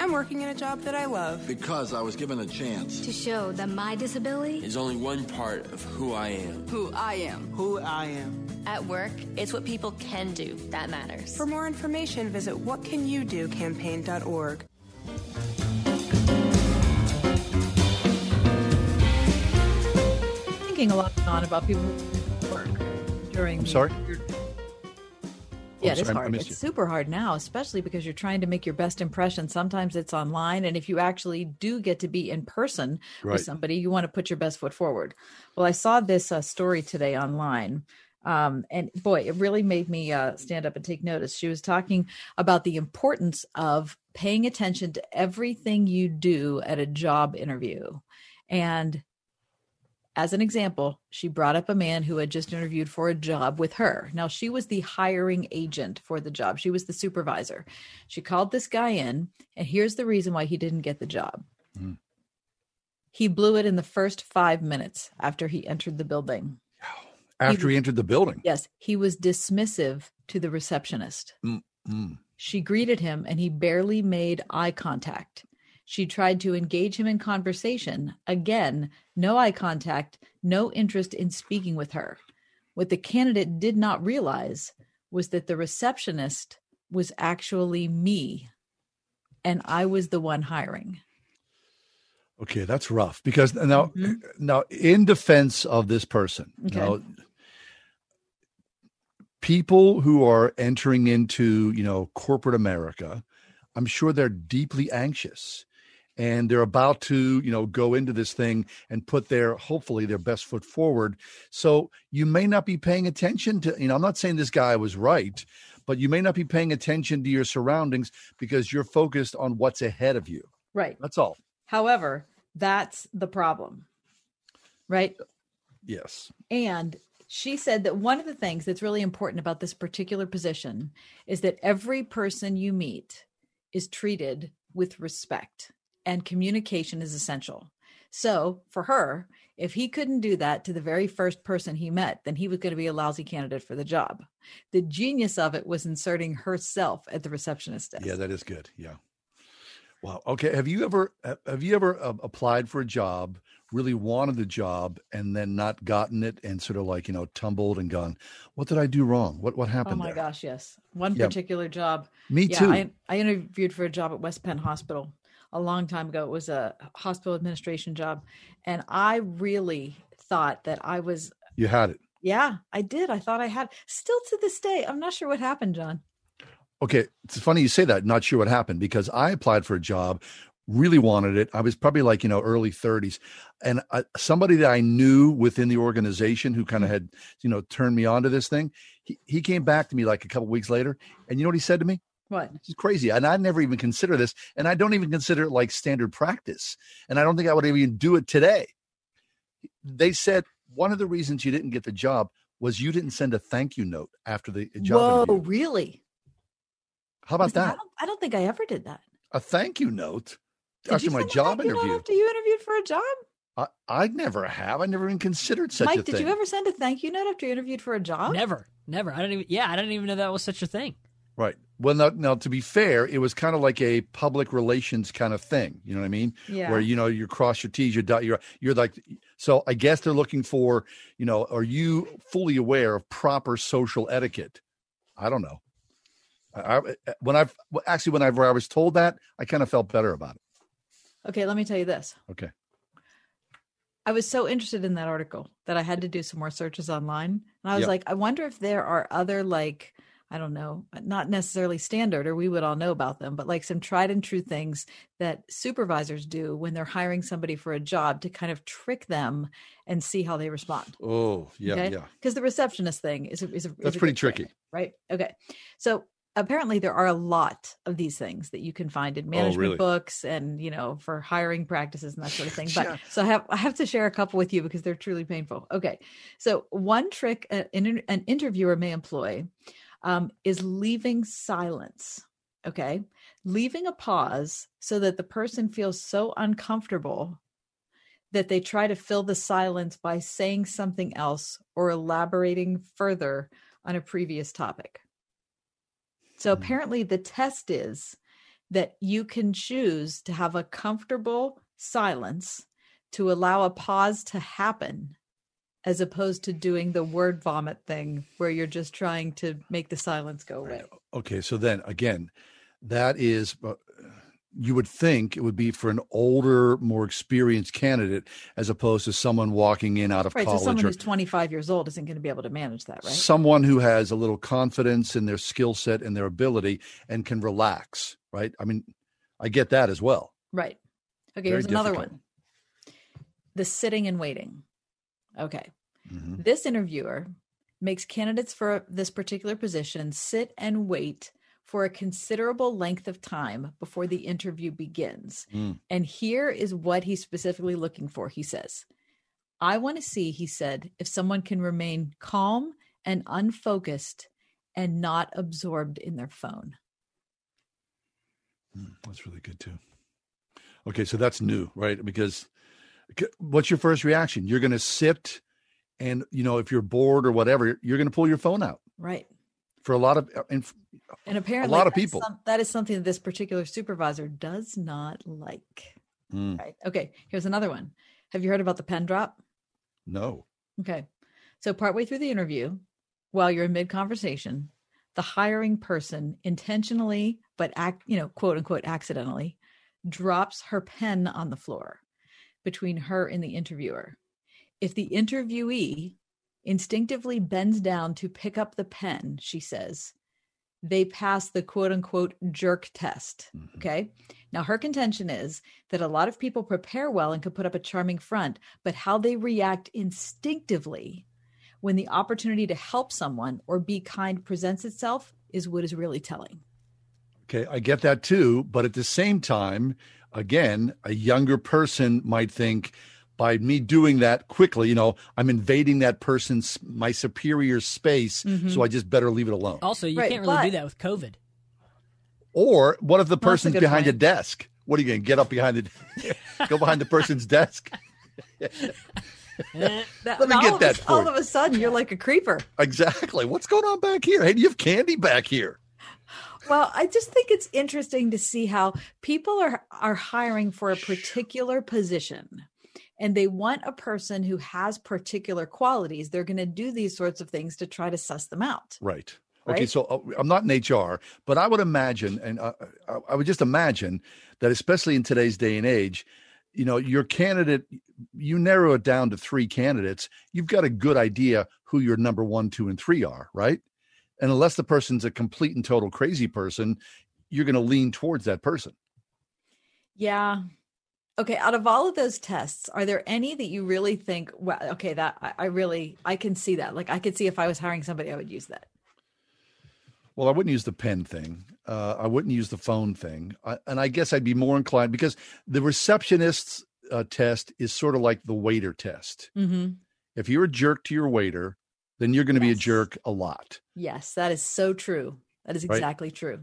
I'm working in a job that I love. Because I was given a chance. To show that my disability is only one part of who I am. Who I am. Who I am. At work, it's what people can do that matters. For more information, visit whatcanyoudocampaign.org. Thinking a lot on about people who work during. I'm sorry? Yeah, it is hard. It's you. super hard now, especially because you're trying to make your best impression. Sometimes it's online, and if you actually do get to be in person Right. with somebody, you want to put your best foot forward. Well, I saw this uh, story today online, um, and boy, it really made me uh, stand up and take notice. She was talking about the importance of paying attention to everything you do at a job interview, and as an example, she brought up a man who had just interviewed for a job with her. Now, she was the hiring agent for the job, she was the supervisor. She called this guy in, and here's the reason why he didn't get the job. Mm. He blew it in the first five minutes after he entered the building. After he entered the building. Yes, he was dismissive to the receptionist. Mm, mm. She greeted him and he barely made eye contact. She tried to engage him in conversation. Again, no eye contact, no interest in speaking with her. What the candidate did not realize was that the receptionist was actually me, and I was the one hiring. Okay, that's rough because now, mm-hmm. now in defense of this person, Okay. now, people who are entering into you know corporate America, I'm sure they're deeply anxious, and they're about to you know go into this thing and put their hopefully their best foot forward. So you may not be paying attention to you know I'm not saying this guy was right, but you may not be paying attention to your surroundings because you're focused on what's ahead of you. Right. That's all. However, that's the problem. Right. Yes. And she said that one of the things that's really important about this particular position is that every person you meet is treated with respect and communication is essential. So for her, if he couldn't do that to the very first person he met, then he was going to be a lousy candidate for the job. The genius of it was inserting herself at the receptionist desk. Yeah, that is good. Yeah. Wow. Okay. Have you ever have you ever uh, applied for a job, really wanted the job, and then not gotten it, and sort of like you know tumbled and gone, what did I do wrong? What what happened? Oh my there? gosh, yes. One Yeah. particular job. Me yeah, too. I, I interviewed for a job at West Penn Hospital a long time ago. It was a hospital administration job. And I really thought that I was, You had it. yeah, I did. I thought I had, still to this day, I'm not sure what happened, John. Okay, it's funny you say that. Not sure what happened because I applied for a job, really wanted it. I was probably like you know early 30s, and I, somebody that I knew within the organization who kind of mm-hmm. had you know turned me on to this thing. He he came back to me like a couple weeks later, and you know what he said to me? What? It's crazy, and I never even consider this, and I don't even consider it like standard practice, and I don't think I would even do it today. They said one of the reasons you didn't get the job was you didn't send a thank you note after the job Whoa, interview. really? How about Listen, I that? don't, I don't think I ever did that. A thank you note Did after you my send a job thank you note interview. After you interviewed for a job, I, I never have. I never even considered such a thing. Mike, did you ever send a thank you note after you interviewed for a job? Never, never. I don't even. Yeah, I didn't even know that was such a thing. Right. Well, now, now to be fair, it was kind of like a public relations kind of thing. You know what I mean? Yeah. Where you know you cross your T's, you dot your you're like. So I guess they're looking for you know. Are you fully aware of proper social etiquette? I don't know. I, I, eh, when I've actually whenever I was told that, I kind of felt better about it. Okay, let me tell you this. Okay. I was so interested in that article that I had to do some more searches online. And I was Yep. like, I wonder if there are other, like, I don't know, not necessarily standard or we would all know about them, but like some tried and true things that supervisors do when they're hiring somebody for a job to kind of trick them and see how they respond. Oh yeah, yeah. Because the receptionist thing is a, is a, is That's a pretty good thing, tricky. right? Okay. So apparently there are a lot of these things that you can find in oh, management Oh, really? books and you know for hiring practices and that sort of thing but Yeah. so i have i have to share a couple with you because they're truly painful okay so one trick an, an interviewer may employ um, is leaving silence okay leaving a pause so that the person feels so uncomfortable that they try to fill the silence by saying something else or elaborating further on a previous topic. So apparently, the test is that you can choose to have a comfortable silence to allow a pause to happen as opposed to doing the word vomit thing where you're just trying to make the silence go away. Okay, so then again, that is uh, you would think it would be for an older, more experienced candidate as opposed to someone walking in out of Right. So someone or who's 25 years old isn't going to be able to manage that, right? someone who has a little confidence in their skill set and their ability and can relax, right? I mean, I get that as well. Right. Okay, Very here's another one. The sitting and waiting. Okay. Mm-hmm. This interviewer makes candidates for this particular position sit and wait for a considerable length of time before the interview begins. Mm. And here is what he's specifically looking for. He says, I want to see, he said, if someone can remain calm and unfocused and not absorbed in their phone. That's really good too. Okay, so that's new, right? Because what's your first reaction? You're going to sit and, you know, if you're bored or whatever, you're going to pull your phone out. Right. For a lot of and And apparently, a lot of people. some- that is something that this particular supervisor does not like. Mm, Right. Okay. Here's another one. Have you heard about the pen drop? no. Okay. So, partway through the interview, while you're in mid conversation, the hiring person intentionally, but act, you know, quote unquote, accidentally, drops her pen on the floor between her and the interviewer. If the interviewee instinctively bends down to pick up the pen, she says, they pass the quote unquote jerk test. Mm-hmm. Okay. Now, her contention is that a lot of people prepare well and can put up a charming front, but how they react instinctively when the opportunity to help someone or be kind presents itself is what is really telling. Okay, I get that too, but at the same time, again, a younger person might think by me doing that quickly, you know, I'm invading that person's my superior space, Mhm. so I just better leave it alone. Also, you Right, can't really do that with COVID. Or what if the Well, a person's good behind a desk? What are you going to get up behind the go behind the person's desk? Eh, That, Let me all get of that a- all you. of a sudden, you're like a creeper. Exactly. What's going on back here? Hey, do you have candy back here? Well, I just think it's interesting to see how people are are hiring for a particular position and they want a person who has particular qualities. They're going to do these sorts of things to try to suss them out. Right. Okay, Right? so uh, I'm not in HR, but I would imagine, and uh, I, I would just imagine that, especially in today's day and age, you know, your candidate, you narrow it down to three candidates, you've got a good idea who your number one, two, and three are, right? And unless the person's a complete and total crazy person, you're going to lean towards that person. Yeah. Okay. Out of all of those tests, are there any that you really think, well, okay, that I, I really, I can see that. Like, I could see if I was hiring somebody, I would use that. Well, I wouldn't use the pen thing. Uh, I wouldn't use the phone thing. I, and I guess I'd be more inclined because the receptionist's uh, test is sort of like the waiter test. Mm-hmm. If you're a jerk to your waiter, then you're going to be a jerk a lot. Yes, that is so true. That is Right. exactly true.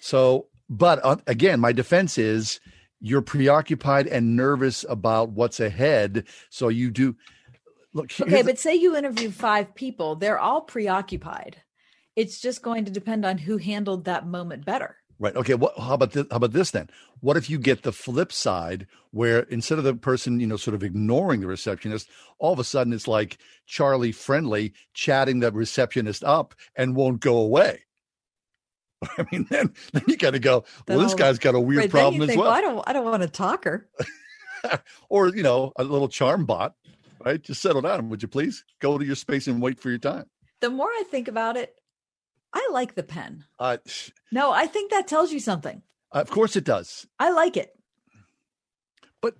So, but uh, again, my defense is you're preoccupied and nervous about what's ahead. So you do look. Okay, but say you interview five people, they're all preoccupied. It's just going to depend on who handled that moment better. Right. Okay. What? How about this? How about this then? What if you get the flip side, where instead of the person, you know, sort of ignoring the receptionist, all of a sudden it's like Charlie Friendly chatting the receptionist up and won't go away. I mean, then then you got to go. Well, this Then guy's got a weird Right, problem as think, well. I don't, I don't want to talk her. or you know, a little charm bot, right? Just settle down, would you please? Go to your space and wait for your time. The more I think about it, I like the pen. Uh, No, I think that tells you something. of course it does. I like it. But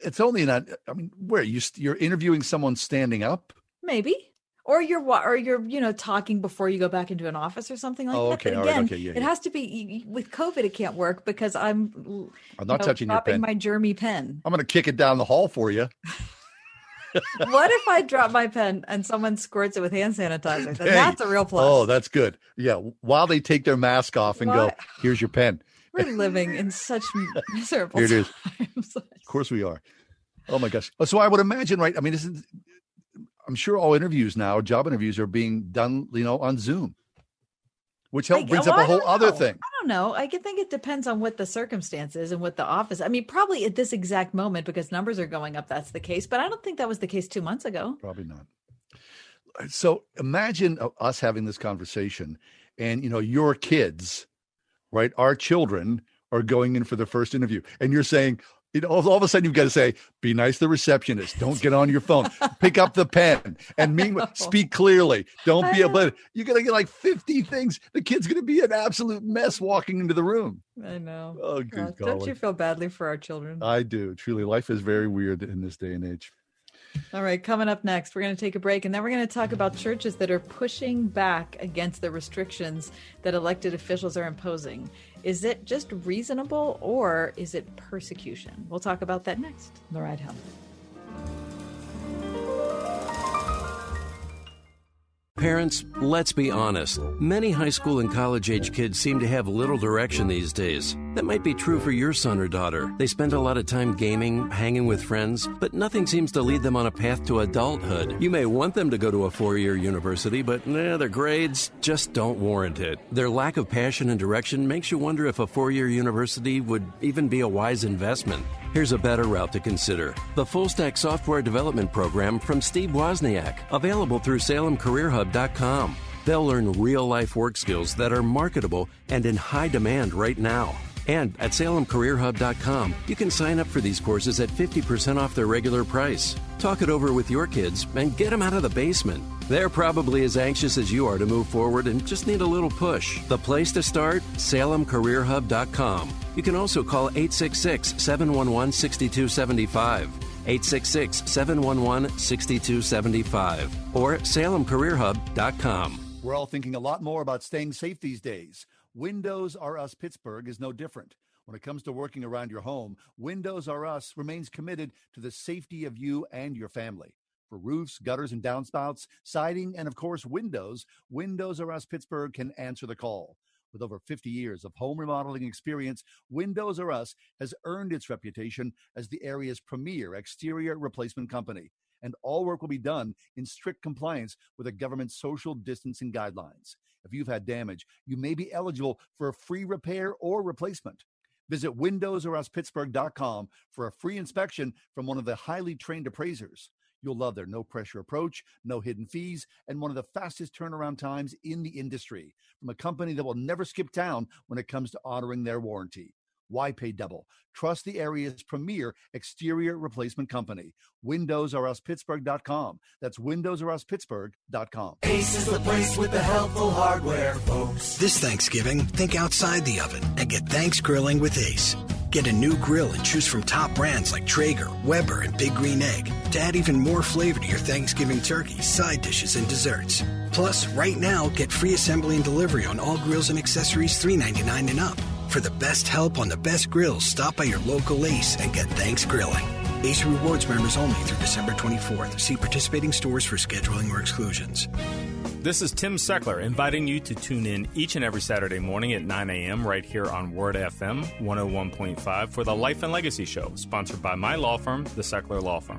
it's only not. I mean, where you st- you're interviewing someone standing up. Maybe. Or you're or you're you know talking before you go back into an office or something like Oh, that. okay, But all right, again, okay, yeah, it yeah. has to be with COVID. It can't work because I'm. I'm not know, touching your dropping pen. my germy pen. I'm going to kick it down the hall for you. what if I drop my pen and someone squirts it with hand sanitizer? Hey, that's a real plus. Oh, that's good. Yeah. While they take their mask off and What? go, here's your pen. We're living in such miserable Here it is. times. Of course we are. Oh my gosh. So I would imagine, right? I mean, isn't I'm sure all interviews now, job interviews are being done, you know, on Zoom, which help, I- brings well, up a whole other thing. I don't know. I think it depends on what the circumstances and what the office. I mean, probably at this exact moment because numbers are going up. That's the case, but I don't think that was the case two months ago. Probably not. So imagine us having this conversation, and you know, your kids, right? Our children are going in for the first interview, and you're saying, know, all, all of a sudden you've got to say, "Be nice to the receptionist. Don't get on your phone. Pick up the pen, and meanwhile, speak clearly. Don't be a but." You're gonna get like 50 things. The kid's gonna be an absolute mess walking into the room. I know. Oh, good Gosh, don't you feel badly for our children? I do. Truly, life is very weird in this day and age. All right, coming up next, we're going to take a break and then we're going to talk about churches that are pushing back against the restrictions that elected officials are imposing. Is it just reasonable or is it persecution? We'll talk about that next. The ride home. Parents, let's be honest. Many high school and college age kids seem to have little direction these days. That might be true for your son or daughter. They spend a lot of time gaming, hanging with friends, but nothing seems to lead them on a path to adulthood. You may want them to go to a four year university, but eh, their grades just don't warrant it. Their lack of passion and direction makes you wonder if a four year university would even be a wise investment. Here's a better route to consider the Full Stack Software Development Program from Steve Wozniak, available through SalemCareerHub.com. They'll learn real life work skills that are marketable and in high demand right now. And at SalemCareerHub.com, you can sign up for these courses at 50% off their regular price. Talk it over with your kids and get them out of the basement. They're probably as anxious as you are to move forward and just need a little push. The place to start? SalemCareerHub.com. You can also call 866 711 6275. 866 711 6275 or salemcareerhub.com. We're all thinking a lot more about staying safe these days. Windows R Us Pittsburgh is no different. When it comes to working around your home, Windows R Us remains committed to the safety of you and your family. For roofs, gutters, and downspouts, siding, and of course, windows, Windows R Us Pittsburgh can answer the call. With over 50 years of home remodeling experience, Windows R Us has earned its reputation as the area's premier exterior replacement company. And all work will be done in strict compliance with the government's social distancing guidelines. If you've had damage, you may be eligible for a free repair or replacement. Visit windowsruspittsburgh.com for a free inspection from one of the highly trained appraisers. You'll love their no pressure approach, no hidden fees, and one of the fastest turnaround times in the industry from a company that will never skip town when it comes to honoring their warranty. Why pay double? Trust the area's premier exterior replacement company. WindowsRUsPittsburgh.com. That's WindowsRUsPittsburgh.com. Ace is the place with the helpful hardware, folks. This Thanksgiving, think outside the oven and get thanks grilling with Ace. Get a new grill and choose from top brands like Traeger, Weber, and Big Green Egg to add even more flavor to your Thanksgiving turkey, side dishes, and desserts. Plus, right now, get free assembly and delivery on all grills and accessories $3.99 and up. For the best help on the best grills, stop by your local Ace and get thanks grilling. Ace Rewards members only through December 24th. See participating stores for scheduling or exclusions. This is Tim Seckler inviting you to tune in each and every Saturday morning at 9 a.m. right here on Word FM 101.5 for the Life and Legacy Show, sponsored by my law firm, the Seckler Law Firm.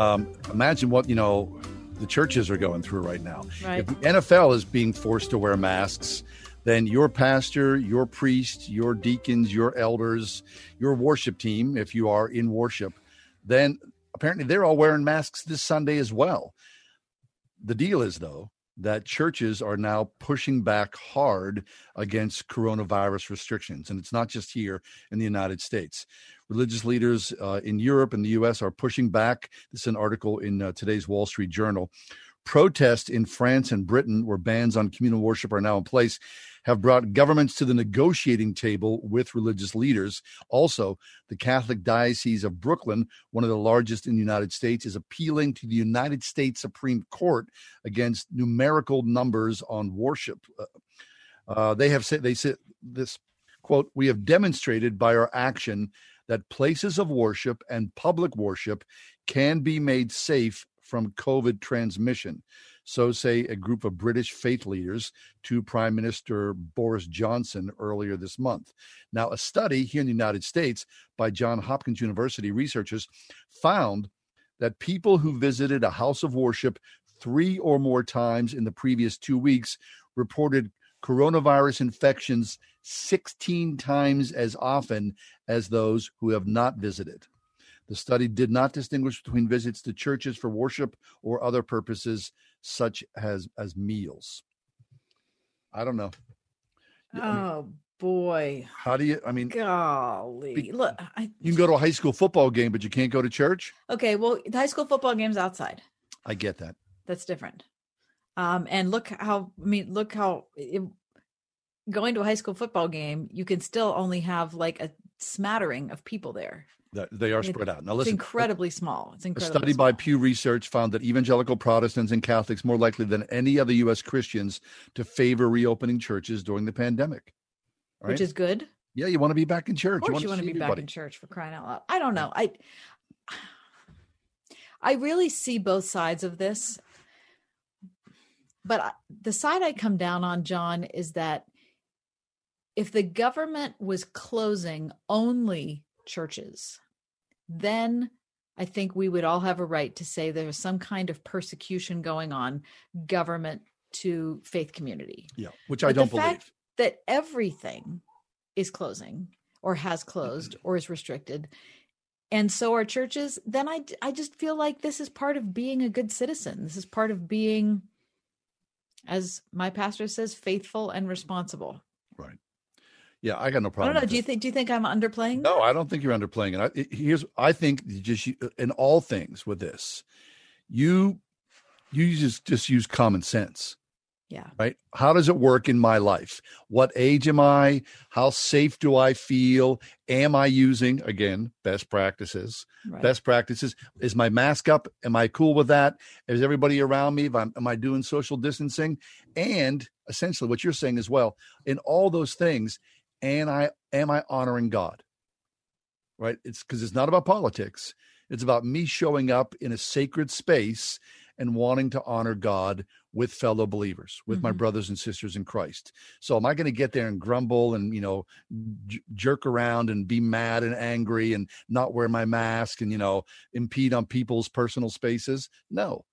Um, imagine what you know the churches are going through right now. Right. If the NFL is being forced to wear masks, then your pastor, your priest, your deacons, your elders, your worship team, if you are in worship, then apparently they're all wearing masks this Sunday as well. The deal is, though, that churches are now pushing back hard against coronavirus restrictions. And it's not just here in the United States. Religious leaders uh, in Europe and the US are pushing back. This is an article in uh, today's Wall Street Journal. Protests in France and Britain, where bans on communal worship are now in place, have brought governments to the negotiating table with religious leaders. Also, the Catholic Diocese of Brooklyn, one of the largest in the United States, is appealing to the United States Supreme Court against numerical numbers on worship. Uh, uh, they have said, they said this quote, we have demonstrated by our action that places of worship and public worship can be made safe from COVID transmission. So say a group of British faith leaders to Prime Minister Boris Johnson earlier this month. Now, a study here in the United States by Johns Hopkins University researchers found that people who visited a house of worship three or more times in the previous two weeks reported coronavirus infections 16 times as often as those who have not visited. The study did not distinguish between visits to churches for worship or other purposes, such as as meals. I don't know. Oh boy. How do you? I mean, golly. Be- Look, I, you can go to a high school football game, but you can't go to church. okay. Well, the high school football game's outside. I get that. That's different. Um, and look how I mean, look how it, going to a high school football game, you can still only have like a smattering of people there. That they are spread out. Now, listen, it's incredibly small. It's A incredibly study small. by Pew Research found that evangelical Protestants and Catholics more likely than any other U.S. Christians to favor reopening churches during the pandemic. Right? which is good. yeah, you want to be back in church. Of course, want you want to be back in church for crying out loud. I don't know. I I really see both sides of this, but I- the side I come down on, John, is that if the government was closing only churches, then I think we would all have a right to say there's some kind of persecution going on, government to faith community. Yeah, which But I don't the fact believe. that everything is closing or has closed mm-hmm. or is restricted and so are churches then I, I just feel like this is part of being a good citizen this is part of being as my pastor says faithful and responsible. Yeah, I got no i problem. don't know do you think do you think i'm underplaying No, I don't think you're underplaying it. I, it- here's, I think you just in all things with this, you, you just just use common sense. yeah right? How does it work in my life? What age am I? How safe do I feel? Am I using, again, best practices? Right. Best practices. Is my mask up? Am I cool with that? Is everybody around me? Am I doing social distancing? And essentially, what you're saying as well, in all those things, and I am I honoring God? Right? It's because it's not about politics. It's about me showing up in a sacred space and wanting to honor God with fellow believers, with my Mhm. brothers and sisters in Christ. So am I going to get there and grumble and, you know, j- jerk around and be mad and angry and not wear my mask and, you know, impede on people's personal spaces? No.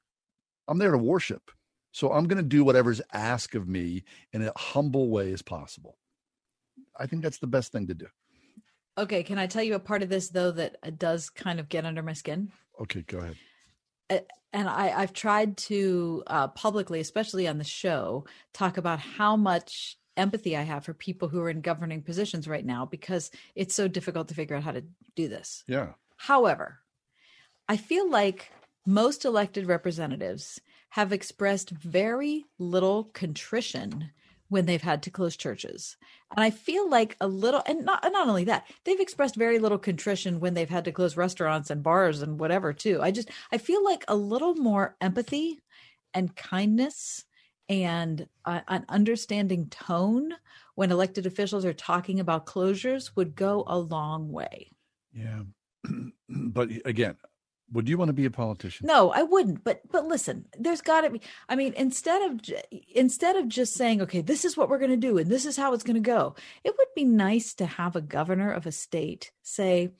I'm there to worship. So I'm going to do whatever's asked of me in a humble way as possible. I think that's the best thing to do. okay can i tell you a part of this though that uh, does kind of get under my skin Okay, go ahead. uh, and I, I've tried to uh, publicly, especially on the show, talk about how much empathy I have for people who are in governing positions right now because it's so difficult to figure out how to do this. Yeah. However, I feel like most elected representatives have expressed very little contrition when they've had to close churches. And I feel like a little, and not, not only that, they've expressed very little contrition when they've had to close restaurants and bars and whatever, too. I just, I feel like a little more empathy and kindness and uh, an understanding tone when elected officials are talking about closures would go a long way. Yeah. but again, would you want to be a politician? No, I wouldn't. But but listen, there's got to be. I mean, instead of instead of just saying, okay, this is what we're going to do and this is how it's going to go, it would be nice to have a governor of a state say,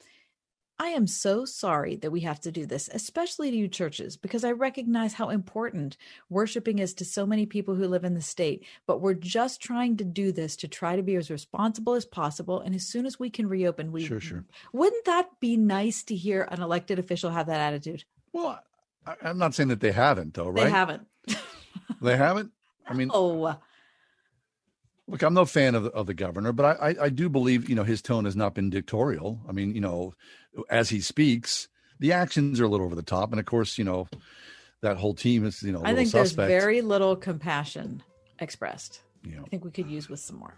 I am so sorry that we have to do this, especially to you churches, because I recognize how important worshiping is to so many people who live in the state. But we're just trying to do this to try to be as responsible as possible. And as soon as we can reopen, we sure, sure. Wouldn't that be nice to hear an elected official have that attitude? Well, I, am not saying that they haven't, though, right? They haven't. they haven't. I mean, oh. Look, I'm no fan of the, of the governor, but I, I, I do believe you know his tone has not been dictatorial. I mean, you know, as he speaks, the actions are a little over the top, and of course, you know, that whole team is you know. I think suspect. there's very little compassion expressed. You know, I think we could use with some more.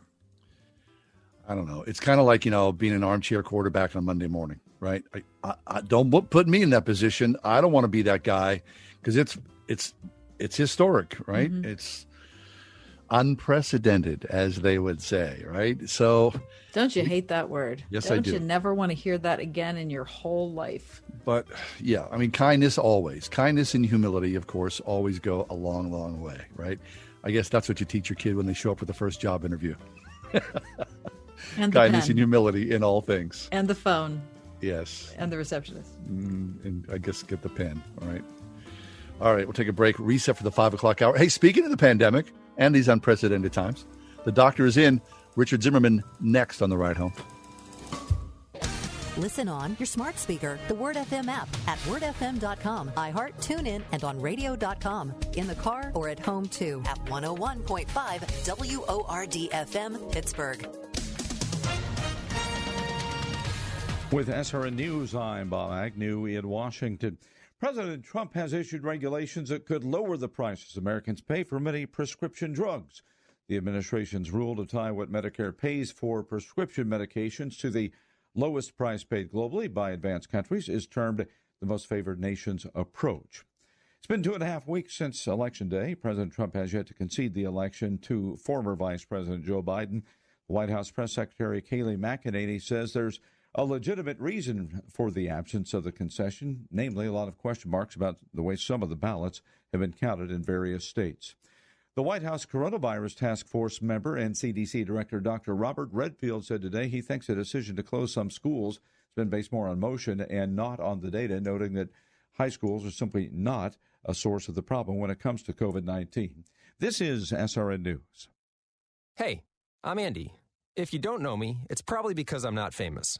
I don't know. It's kind of like you know being an armchair quarterback on Monday morning, right? I, I, I don't put me in that position. I don't want to be that guy because it's it's it's historic, right? Mm-hmm. It's unprecedented, as they would say, right? So, don't you hate that word? Yes, don't I do. you never want to hear that again in your whole life? But yeah, I mean, kindness always, kindness and humility, of course, always go a long, long way, right? I guess that's what you teach your kid when they show up for the first job interview. and kindness pen. and humility in all things. And the phone. Yes. And the receptionist. Mm, and I guess get the pen. All right. All right, we'll take a break, reset for the five o'clock hour. Hey, speaking of the pandemic and these unprecedented times, the doctor is in. Richard Zimmerman next on the ride home. Listen on your smart speaker, the Word FM app at wordfm.com, iHeart, TuneIn, and on radio.com. In the car or at home too at 101.5 WORD FM Pittsburgh. With SRN News, I'm Bob Agnew in Washington. President Trump has issued regulations that could lower the prices Americans pay for many prescription drugs. The administration's rule to tie what Medicare pays for prescription medications to the lowest price paid globally by advanced countries is termed the most favored nation's approach. It's been two and a half weeks since Election Day. President Trump has yet to concede the election to former Vice President Joe Biden. White House Press Secretary Kayleigh McEnany says there's a legitimate reason for the absence of the concession, namely a lot of question marks about the way some of the ballots have been counted in various states. The White House Coronavirus Task Force member and CDC Director Dr. Robert Redfield said today he thinks the decision to close some schools has been based more on motion and not on the data, noting that high schools are simply not a source of the problem when it comes to COVID 19. This is SRN News. Hey, I'm Andy. If you don't know me, it's probably because I'm not famous.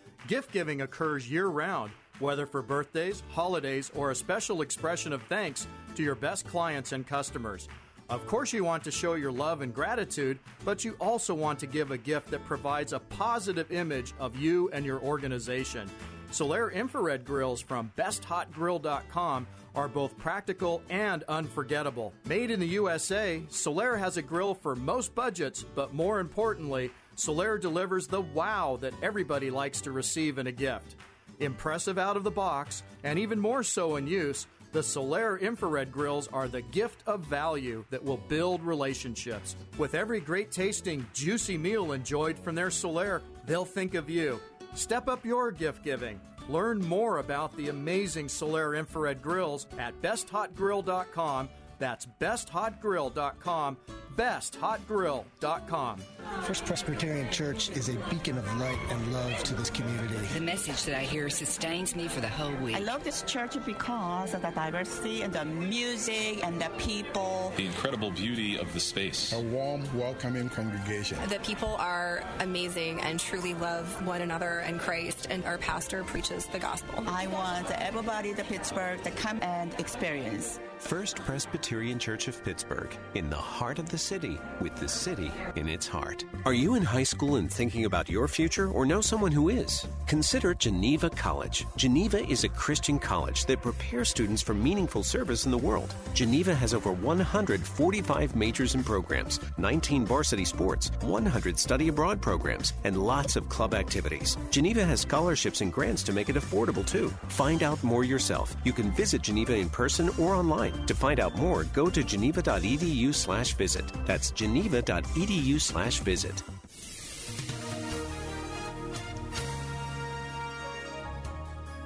Gift giving occurs year round, whether for birthdays, holidays, or a special expression of thanks to your best clients and customers. Of course, you want to show your love and gratitude, but you also want to give a gift that provides a positive image of you and your organization. Solaire infrared grills from besthotgrill.com are both practical and unforgettable. Made in the USA, Solaire has a grill for most budgets, but more importantly, Solaire delivers the wow that everybody likes to receive in a gift. Impressive out of the box, and even more so in use, The Solaire infrared grills are the gift of value that will build relationships. With every great tasting, juicy meal enjoyed from their Solaire, they'll think of you. Step up your gift giving. Learn more about the amazing Solaire infrared grills at besthotgrill.com. That's besthotgrill.com. Besthotgrill.com. First Presbyterian Church is a beacon of light and love to this community. The message that I hear sustains me for the whole week. I love this church because of the diversity and the music and the people. The incredible beauty of the space. A warm, welcoming congregation. The people are amazing and truly love one another and Christ, and our pastor preaches the gospel. I want everybody to Pittsburgh to come and experience. First Presbyterian Church of Pittsburgh, in the heart of the city, with the city in its heart. Are you in high school and thinking about your future or know someone who is? Consider Geneva College. Geneva is a Christian college that prepares students for meaningful service in the world. Geneva has over 145 majors and programs, 19 varsity sports, 100 study abroad programs, and lots of club activities. Geneva has scholarships and grants to make it affordable too. Find out more yourself. You can visit Geneva in person or online. To find out more, go to geneva.edu slash visit. That's geneva.edu slash visit.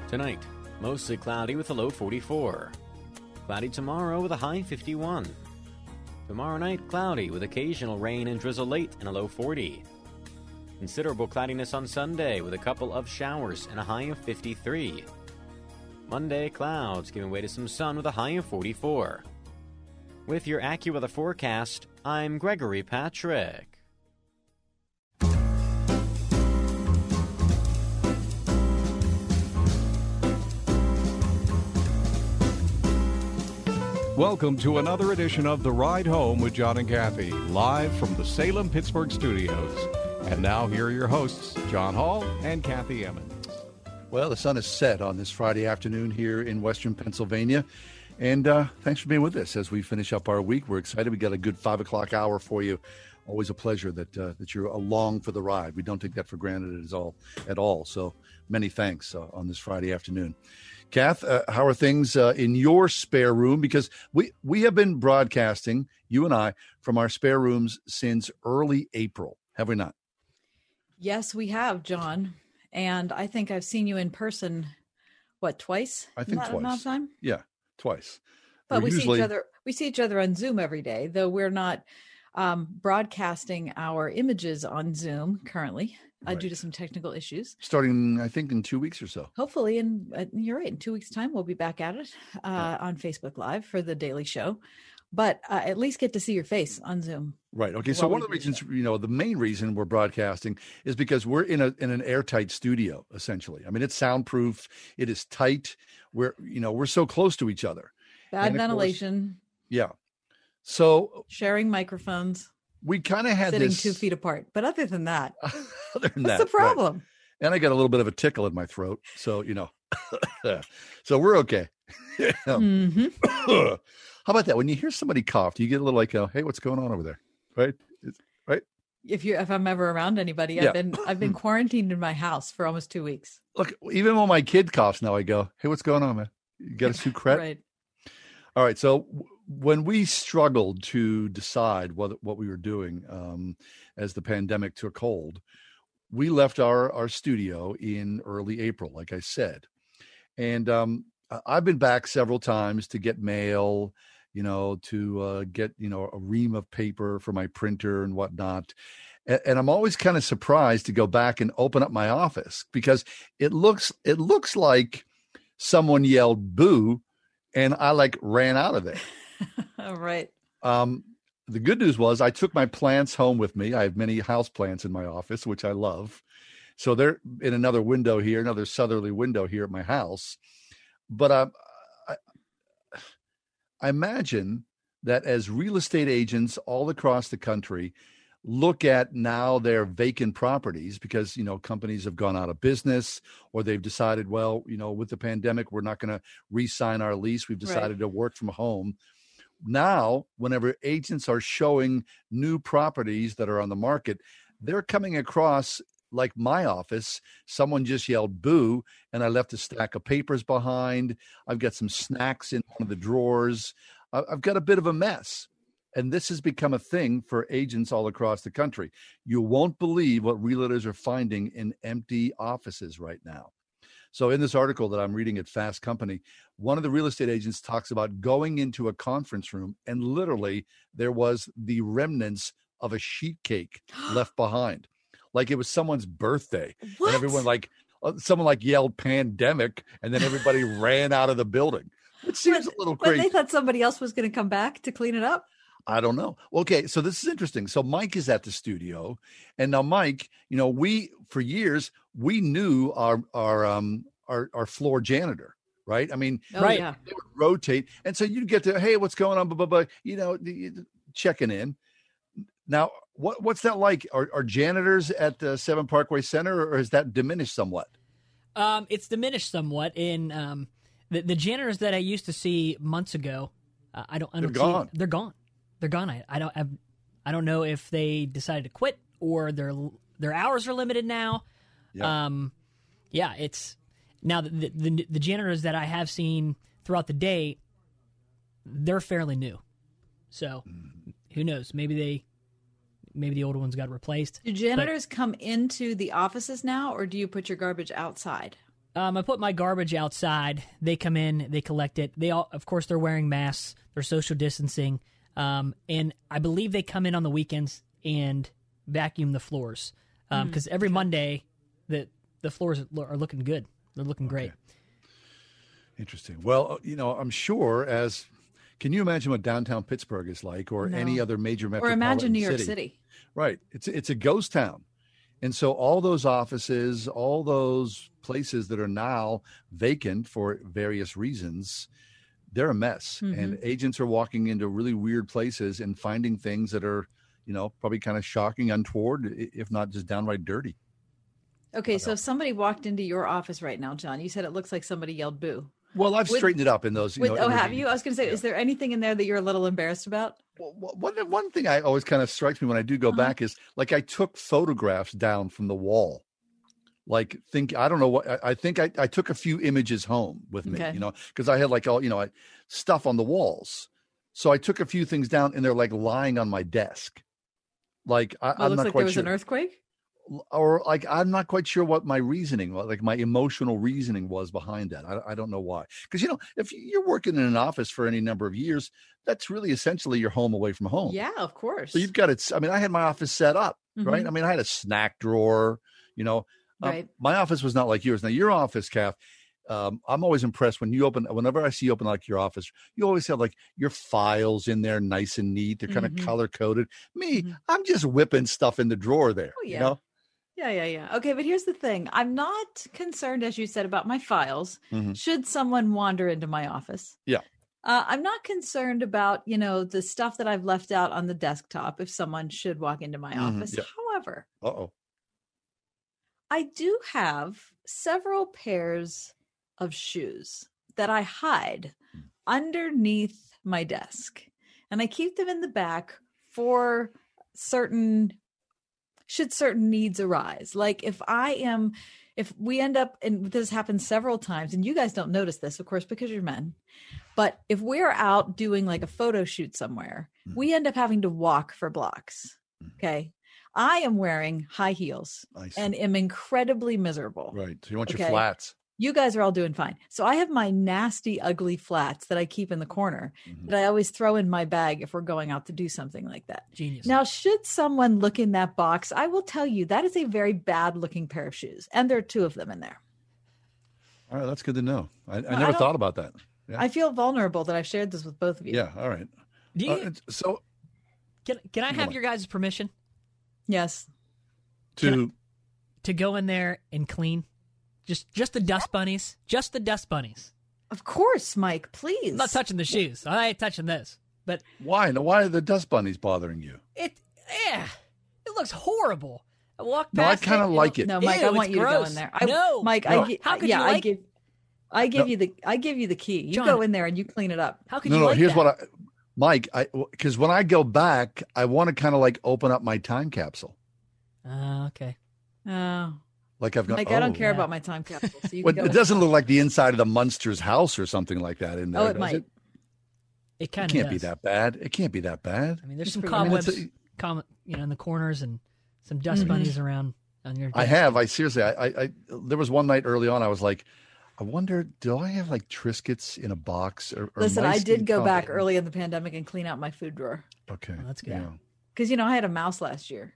Tonight, mostly cloudy with a low 44. Cloudy tomorrow with a high 51. Tomorrow night, cloudy with occasional rain and drizzle late and a low 40. Considerable cloudiness on Sunday with a couple of showers and a high of 53. Monday, clouds giving way to some sun with a high of 44. With your AccuWeather forecast, I'm Gregory Patrick. Welcome to another edition of The Ride Home with John and Kathy, live from the Salem Pittsburgh studios. And now, here are your hosts, John Hall and Kathy Emmons. Well, the sun is set on this Friday afternoon here in Western Pennsylvania. And uh, thanks for being with us as we finish up our week. We're excited. We got a good five o'clock hour for you. Always a pleasure that uh, that you're along for the ride. We don't take that for granted at all. At all. So many thanks uh, on this Friday afternoon. Kath, uh, how are things uh, in your spare room? Because we we have been broadcasting you and I from our spare rooms since early April, have we not? Yes, we have, John. And I think I've seen you in person. What twice? I think twice. Time. Yeah, twice. But We're we see each other. We see each other on Zoom every day, though we're not um, broadcasting our images on Zoom currently uh, due to some technical issues. starting, I think, in two weeks or so. Hopefully, and uh, you're right. In two weeks' time, we'll be back at it uh, on Facebook Live for the Daily Show. But uh, at least get to see your face on Zoom. Right. Okay. So one of the reasons, you know, the main reason we're broadcasting is because we're in a in an airtight studio. Essentially, I mean, it's soundproof. It is tight. We're you know we're so close to each other. Bad And of course- ventilation, Yeah. So sharing microphones, we kind of had sitting this. two feet apart. But other than that, other than what's that, the right. problem? And I got a little bit of a tickle in my throat, so you know, so we're okay. Mhm. How about that? When you hear somebody cough, do you get a little like, uh, "Hey, what's going on over there?" Right? It's- right? If you if I'm ever around anybody, Yeah. I've been I've been quarantined in my house for almost two weeks. Look, even when my kid coughs now, I go, "Hey, what's going on, man? You got a secret?" Right. All right. So w- when we struggled to decide what what we were doing um, as the pandemic took hold, we left our our studio in early April, like I said, and um, I've been back several times to get mail, you know, to uh, get you know a ream of paper for my printer and whatnot. A- And I'm always kind of surprised to go back and open up my office because it looks it looks like someone yelled boo and I like ran out of it. All right. Um, the good news was I took my plants home with me. I have many house plants in my office, which I love. So they're in another window here, another southerly window here at my house. But I, I imagine that as real estate agents all across the country look at now their vacant properties because you know companies have gone out of business or they've decided well you know with the pandemic we're not going to re-sign our lease we've Right. decided to work from home now whenever agents are showing new properties that are on the market they're coming across like my office, someone just yelled boo, and I left a stack of papers behind. I've got some snacks in one of the drawers. I've got a bit of a mess. And this has become a thing for agents all across the country. You won't believe what realtors are finding in empty offices right now. So, in this article that I'm reading at Fast Company, one of the real estate agents talks about going into a conference room and literally there was the remnants of a sheet cake left behind, like it was someone's birthday, What? and everyone like uh, someone like yelled pandemic, and then everybody ran out of the building. It seems a little But crazy. they thought somebody else was going to come back to clean it up. I don't know. Okay, so this is interesting. So Mike is at the studio, and now Mike, you know, we for years we knew our our um our our floor janitor, right? I mean, Oh, Right. yeah. they would rotate, and so you'd get to, hey, what's going on? Blah blah blah. You know, the- the- checking in. Now, what what's that like? Are, are janitors at the Seven Parkway Center, or has that diminished somewhat? Um, it's diminished somewhat in um, the the janitors that I used to see months ago. Uh, I don't. I They're see- gone. they're gone. They're gone. I, I don't. I've, I don't know if they decided to quit or their their hours are limited now. Yeah. Um, yeah. It's now the, the the the janitors that I have seen throughout the day. They're fairly new, so Mm-hmm. who knows? Maybe they. Maybe the older ones got replaced. Do But- janitors come into the offices now, or do you put your garbage outside? Um, I put my garbage outside. They come in, they collect it. They all, of course, they're wearing masks. They're social distancing, um, and I believe they come in on the weekends and vacuum the floors Mm, because every Monday, the the floors are are looking good. They're looking great. Interesting. Well, uh, you know, I'm sure as can you imagine what downtown Pittsburgh is like, or No. any other major metropolitan Or imagine New York City. Right. It's it's a ghost town. And so all those offices, all those places that are now vacant for various reasons, they're a mess. And Mhm. agents are walking into really weird places and finding things that are, you know, probably kind of shocking, untoward, if not just downright dirty. Okay, so if somebody walked into your office right now, John, you said it looks like somebody yelled boo. Well, I've Would- straightened it up in those. You With, know, oh, have you? I was going to say, is there anything in there that you're a little embarrassed about? one one thing I always kind of strikes me when I do go Uh-huh. back is like I took photographs down from the wall. Like think I don't know what I, I think I, I took a few images home with me, Okay. you know, because I had like all you know I, stuff on the walls. So I took a few things down and they're like lying on my desk. Like I, well, I'm looks not like quite there was sure an earthquake. Or like I'm not quite sure what my reasoning like my emotional reasoning was behind that. I, I don't know why. Because you know, if you're working in an office for any number of years, that's really essentially your home away from home. Yeah, of course. So you've got it. I mean, I had my office set up, right? Mhm. I mean, I had a snack drawer. You know, Um, Right. my office was not like yours. Now your office, Kath. Um, I'm always impressed when you open. Whenever I see you open like your office, you always have like your files in there, nice and neat. They're kind Mhm. of color coded. Me, I'm just whipping stuff in the drawer there. Oh, You know. Yeah, yeah, yeah. Okay, but here's the thing. I'm not concerned, as you said, about my files. Mhm. Should someone wander into my office? Yeah. Uh, I'm not concerned about, you know, the stuff that I've left out on the desktop if someone should walk into my Mhm, office. yeah. However, Uh oh. I do have several pairs of shoes that I hide underneath my desk. And I keep them in the back for certain should certain needs arise. Like if I am if we end up and this happens several times and you guys don't notice this of course because you're men. But if we're out doing like a photo shoot somewhere, mm-hmm. we end up having to walk for blocks. Mm-hmm. Okay? I am wearing high heels and am incredibly miserable. Right. So you want your flats. You guys are all doing fine. So I have my nasty, ugly flats that I keep in the corner Mm-hmm. that I always throw in my bag if we're going out to do something like that. Genius. Now, should someone look in that box, I will tell you that is a very bad looking pair of shoes. And there are two of them in there. All right, that's good to know. I, I I never don't- thought about that. Yeah. I feel vulnerable that I've shared this with both of you. yeah. All right. Do you, Uh, so can can I have on. your guys' permission Yes. to to go in there and clean? Just just the dust bunnies, just the dust bunnies. Of course, Mike, please. I'm not touching the shoes. I ain't touching this. But why? Why are the dust bunnies bothering you? it, yeah, it looks horrible. I walk No, I kinda like it. No, Mike, I want it's you to go in there. I, no, Mike, No. I How could yeah, you I like give I give No. you the I give you the key. You John, go in there and you clean it up. How could no, you no. like here's that? what I, Mike. I because when I go back, I want to kind of like open up my time capsule. Uh, okay. Oh, Like I've got. Mike, I don't oh. care about my time capsule. So you Well, can it doesn't look like the inside of the Munsters house or something like that in there. Oh, it might. It, It It kind of can't does. be that bad. It can't be that bad. I mean, there's some I mean, a- com- you know, in the corners and some dust Mm-hmm. Mhm. bunnies around on your. Desk. I have. I seriously. I, I, I. There was one night early on. I was like, I wonder, do I have like Triscuits in a box? Or, or Listen, I did go co- back early in the pandemic and clean out my food drawer Okay, that's good. Yeah. because you know I had a mouse last year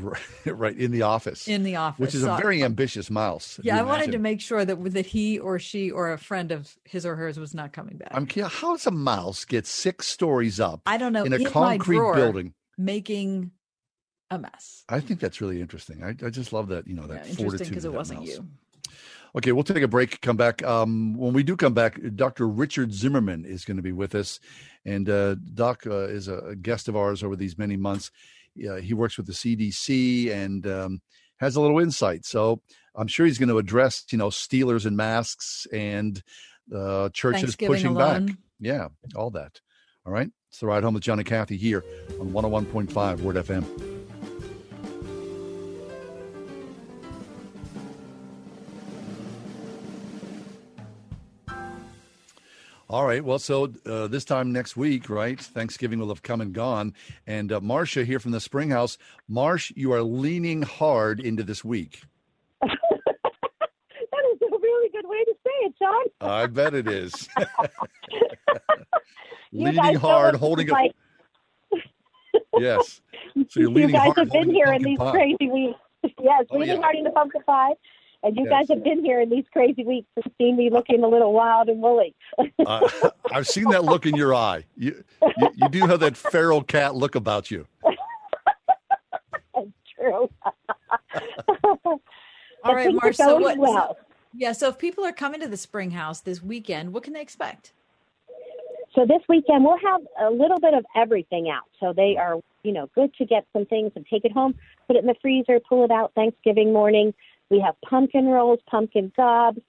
Right, right in the office. in the office, which is So a very ambitious mouse. Yeah, I wanted to make sure that that he or she or a friend of his or hers was not coming back. I'm. yeah, How does a mouse get six stories up? I don't know in a my concrete building. making a mess. I think that's really interesting. I, I just love that. You know Yeah, that interesting fortitude. because it wasn't mouse. you. Okay, we'll take a break. Come back. Um, when we do come back, Dr. Richard Zimmerman is going to be with us, and uh, Doc uh, is a guest of ours over these many months. Uh, he works with the CDC and um, has a little insight. So I'm sure he's going to address, you know, Steelers and masks and uh, churches pushing alone. back. Yeah, all that. All right. It's the ride home with John and Kathy here on 101.5 Word FM. All right. Well, so uh, this time next week, right? Thanksgiving will have come and gone. And uh, Marcia here from the Spring House. Marsh, you are leaning hard into this week. That is a really good way to say it, John. I bet it is. Leaning hard, holding it. like. Yes. So you're you guys hard, have been here in these pie. crazy weeks. Yes, Oh, leaning yeah. hard in the pumpkin pie. And you Yes. guys have been here in these crazy weeks and seen me looking a little wild and woolly. Uh, I've seen that look in your eye. You, you, you do have that feral cat look about you. True. All right, things are Marsh. So what? well. Yeah. So if people are coming to the Spring House this weekend, what can they expect? So this weekend we'll have a little bit of everything out. So they are, you know, good to get some things and take it home, put it in the freezer, pull it out Thanksgiving morning. We have pumpkin rolls, pumpkin gobs,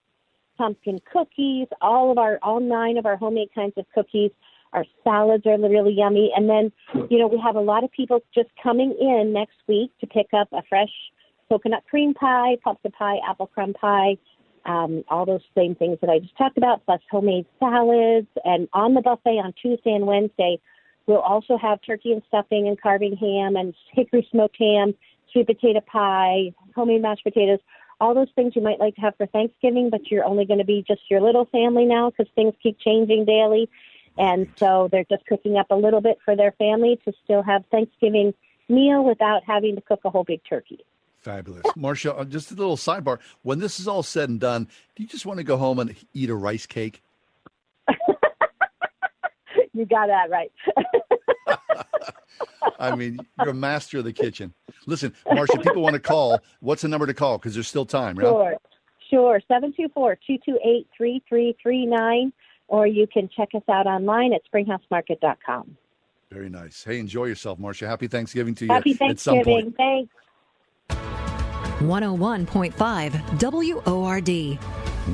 pumpkin cookies, all of our all nine of our homemade kinds of cookies. Our salads are really yummy. And then, you know, we have a lot of people just coming in next week to pick up a fresh coconut cream pie, pumpkin pie, apple crumb pie, um, all those same things that I just talked about, plus homemade salads. And on the buffet on Tuesday and Wednesday, we'll also have turkey and stuffing and carving ham and hickory smoked ham, sweet potato pie, homemade mashed potatoes, all those things you might like to have for Thanksgiving, but you're only going to be just your little family now because things keep changing daily. And so they're just cooking up a little bit for their family to still have Thanksgiving meal without having to cook a whole big turkey. Fabulous. Marcia, uh, just a little sidebar. When this is all said and done, do you just want to go home and eat a rice cake? You got that right. I mean, you're a master of the kitchen. Listen, Marcia, people want to call. What's the number to call? Because there's still time, right? Sure. Sure. 724-228-3339 or you can check us out online at springhousemarket.com. Very nice. Hey, enjoy yourself, Marcia. Happy Thanksgiving to you Happy at some Thanksgiving. Oh point. Thanks. 101.5 WORD.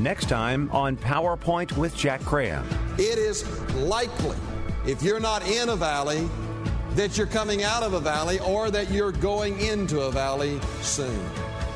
Next time on PowerPoint with Jack Graham. It is likely, if you're not in a valley, that you're coming out of a valley or that you're going into a valley soon.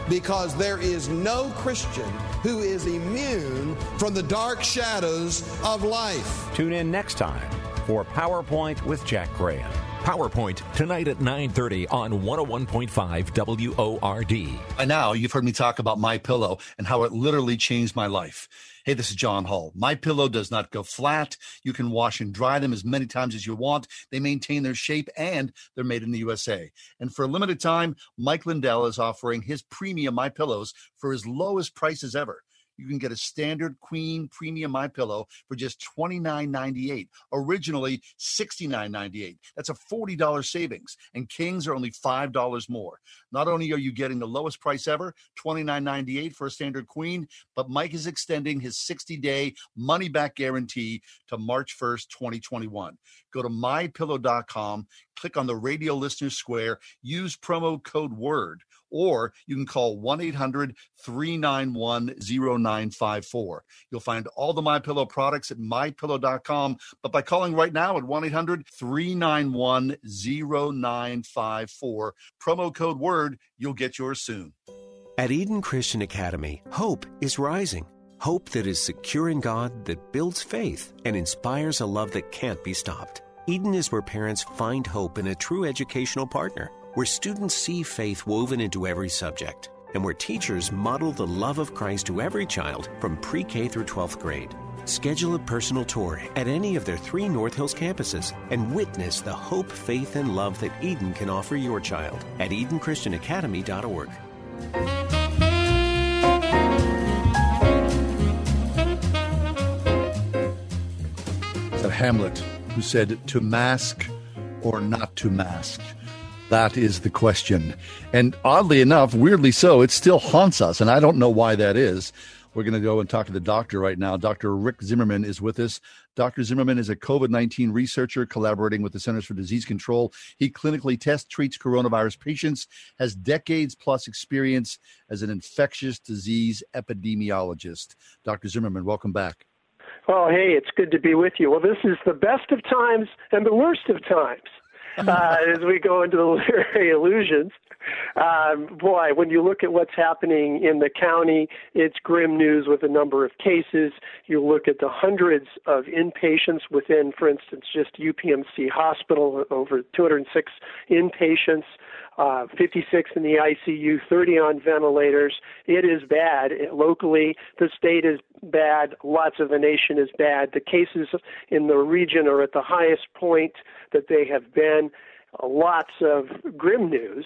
Because there is no Christian who is immune from the dark shadows of life. Tune in next time for PowerPoint with Jack Graham. PowerPoint tonight at 9:30 on 101.5 WORD. By now, you've heard me talk about My Pillow and how it literally changed my life. Hey, this is John Hall. My Pillow does not go flat. You can wash and dry them as many times as you want. They maintain their shape and they're made in the USA. And for a limited time, Mike Lindell is offering his premium My Pillows for his lowest prices ever. You can get a standard queen premium my pillow for just $29.98 originally $69.98 that's a $40 savings and kings are only $5 more. Not only are you getting the lowest price ever $29.98 for a standard queen but mike is extending his 60-day money-back guarantee to march 1st 2021 go to mypillow.com click on the radio listener square use promo code word or you can call 1-800-391-0954 you'll find all the my pillow products at mypillow.com but by calling right now at 1-800-391-0954 promo code word you'll get yours soon At Eden Christian Academy, hope is rising. Hope that is secure in God, that builds faith, and inspires a love that can't be stopped. Eden is where parents find hope in a true educational partner, where students see faith woven into every subject, and where teachers model the love of Christ to every child from pre K through 12th grade. Schedule a personal tour at any of their three North Hills campuses and witness the hope, faith, and love that Eden can offer your child at EdenChristianAcademy.org. It's Hamlet who said, To mask or not to mask? That is the question. And oddly enough, weirdly so, it still haunts us. And I don't know why that is. We're going to go and talk to the doctor right now. Dr. Rick Zimmerman is with us. Dr. Zimmerman is a COVID 19 researcher collaborating with the Centers for Disease Control. He clinically tests, treats coronavirus patients, has decades plus experience as an infectious disease epidemiologist. Dr. Zimmerman, welcome back. Oh, hey, it's good to be with you. Well, this is the best of times and the worst of times uh, as we go into the literary illusions. Um, boy, when you look at what's happening in the county, it's grim news with a number of cases. You look at the hundreds of inpatients within, for instance, just UPMC Hospital, over 206 inpatients. Uh, 56 in the ICU, 30 on ventilators. It is bad. Locally, the state is bad. Lots of the nation is bad. The cases in the region are at the highest point that they have been. Lots of grim news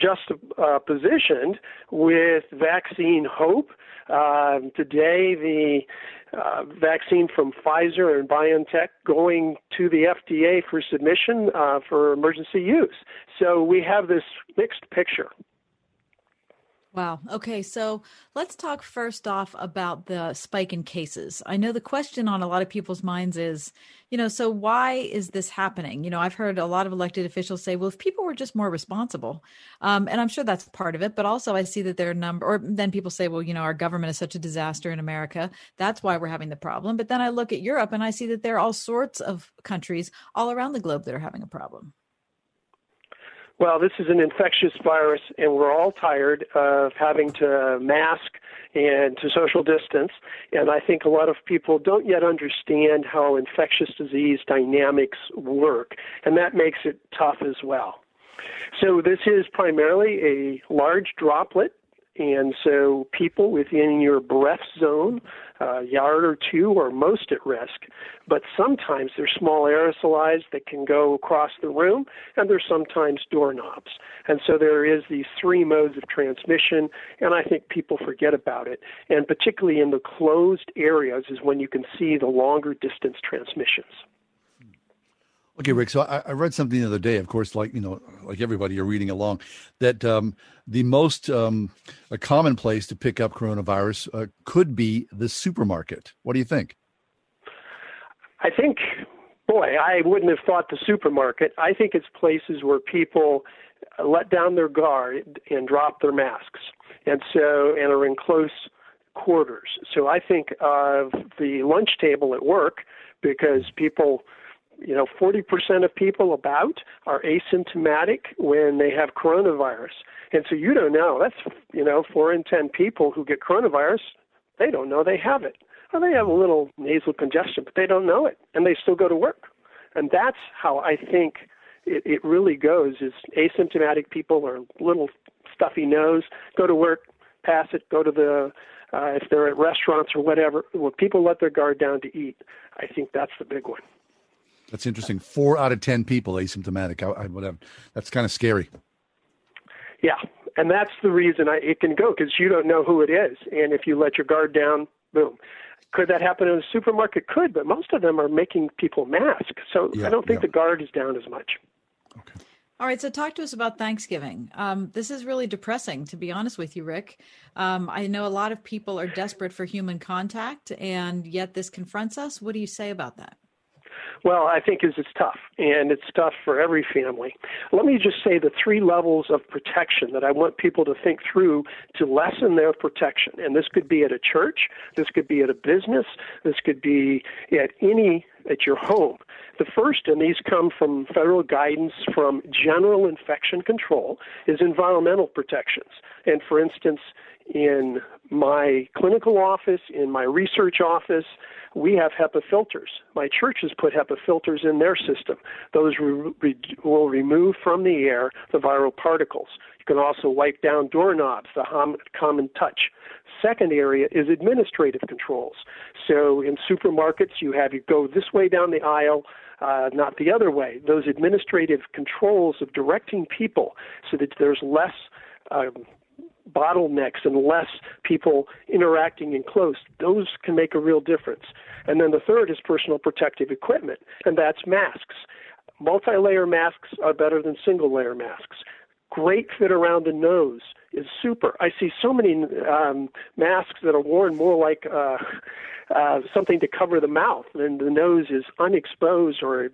just uh, positioned with vaccine hope. Uh, today, the uh, vaccine from Pfizer and BioNTech going to the FDA for submission uh, for emergency use. So we have this mixed picture. Wow. Okay. So let's talk first off about the spike in cases. I know the question on a lot of people's minds is, you know, so why is this happening? You know, I've heard a lot of elected officials say, well, if people were just more responsible, um, and I'm sure that's part of it, but also I see that there are number, or then people say, well, you know, our government is such a disaster in America. That's why we're having the problem. But then I look at Europe and I see that there are all sorts of countries all around the globe that are having a problem. Well, this is an infectious virus, and we're all tired of having to mask and to social distance. And I think a lot of people don't yet understand how infectious disease dynamics work, and that makes it tough as well. So, this is primarily a large droplet and so people within your breath zone, a yard or two, are most at risk. But sometimes they're small aerosolized that can go across the room, and there's sometimes doorknobs. And so there is these three modes of transmission, and I think people forget about it. And particularly in the closed areas is when you can see the longer distance transmissions. Okay, Rick. So I, I, read something the other day. Of course, like you know, like everybody, you're reading along. That um, the most um, a common place to pick up coronavirus uh, could be the supermarket. What do you think? I think, boy, I wouldn't have thought the supermarket. I think it's places where people let down their guard and drop their masks, and so and are in close quarters. So I think of the lunch table at work because people you know, 40% of people about are asymptomatic when they have coronavirus. And so you don't know. That's, you know, four in 10 people who get coronavirus, they don't know they have it. Or they have a little nasal congestion, but they don't know it. And they still go to work. And that's how I think it, it really goes is asymptomatic people or little stuffy nose, go to work, pass it, go to the, uh, if they're at restaurants or whatever, where people let their guard down to eat. I think that's the big one. That's interesting. Four out of ten people asymptomatic. I, I whatever. That's kind of scary. Yeah, and that's the reason I, it can go because you don't know who it is, and if you let your guard down, boom. Could that happen in a supermarket? Could, but most of them are making people mask, so yeah, I don't think yeah. the guard is down as much. Okay. All right, so talk to us about Thanksgiving. Um, this is really depressing, to be honest with you, Rick. Um, I know a lot of people are desperate for human contact, and yet this confronts us. What do you say about that? Well, I think is it's tough, and it's tough for every family. Let me just say the three levels of protection that I want people to think through to lessen their protection. And this could be at a church, this could be at a business, this could be at any at your home. The first, and these come from federal guidance from general infection control, is environmental protections. And for instance, in my clinical office, in my research office, we have HEPA filters. My church has put HEPA filters in their system. Those re- re- will remove from the air the viral particles. You can also wipe down doorknobs, the hom- common touch. Second area is administrative controls. So in supermarkets, you have you go this way down the aisle, uh, not the other way. Those administrative controls of directing people so that there's less um, bottlenecks and less people interacting in close, those can make a real difference. And then the third is personal protective equipment, and that's masks. Multi layer masks are better than single layer masks. Great fit around the nose is super. I see so many um, masks that are worn more like uh, uh, something to cover the mouth, and the nose is unexposed or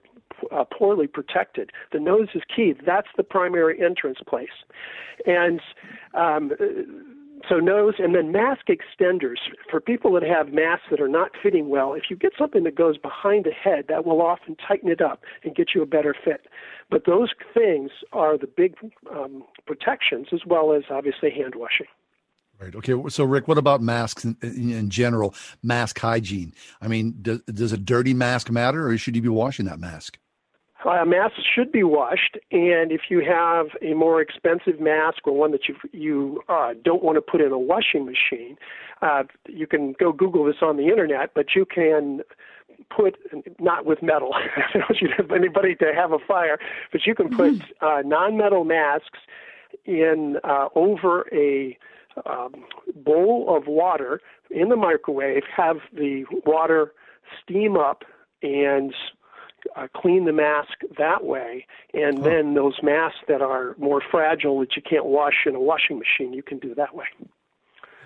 uh, poorly protected. The nose is key. That's the primary entrance place. And um, so nose and then mask extenders for people that have masks that are not fitting well if you get something that goes behind the head that will often tighten it up and get you a better fit but those things are the big um, protections as well as obviously hand washing Right. Okay. So, Rick, what about masks in, in general? Mask hygiene. I mean, does, does a dirty mask matter, or should you be washing that mask? Uh, masks should be washed, and if you have a more expensive mask or one that you you uh, don't want to put in a washing machine, uh, you can go Google this on the internet. But you can put not with metal. I don't you to anybody to have a fire, but you can put mm-hmm. uh, non-metal masks in uh, over a um, bowl of water in the microwave. Have the water steam up and uh, clean the mask that way. And oh. then those masks that are more fragile that you can't wash in a washing machine, you can do that way.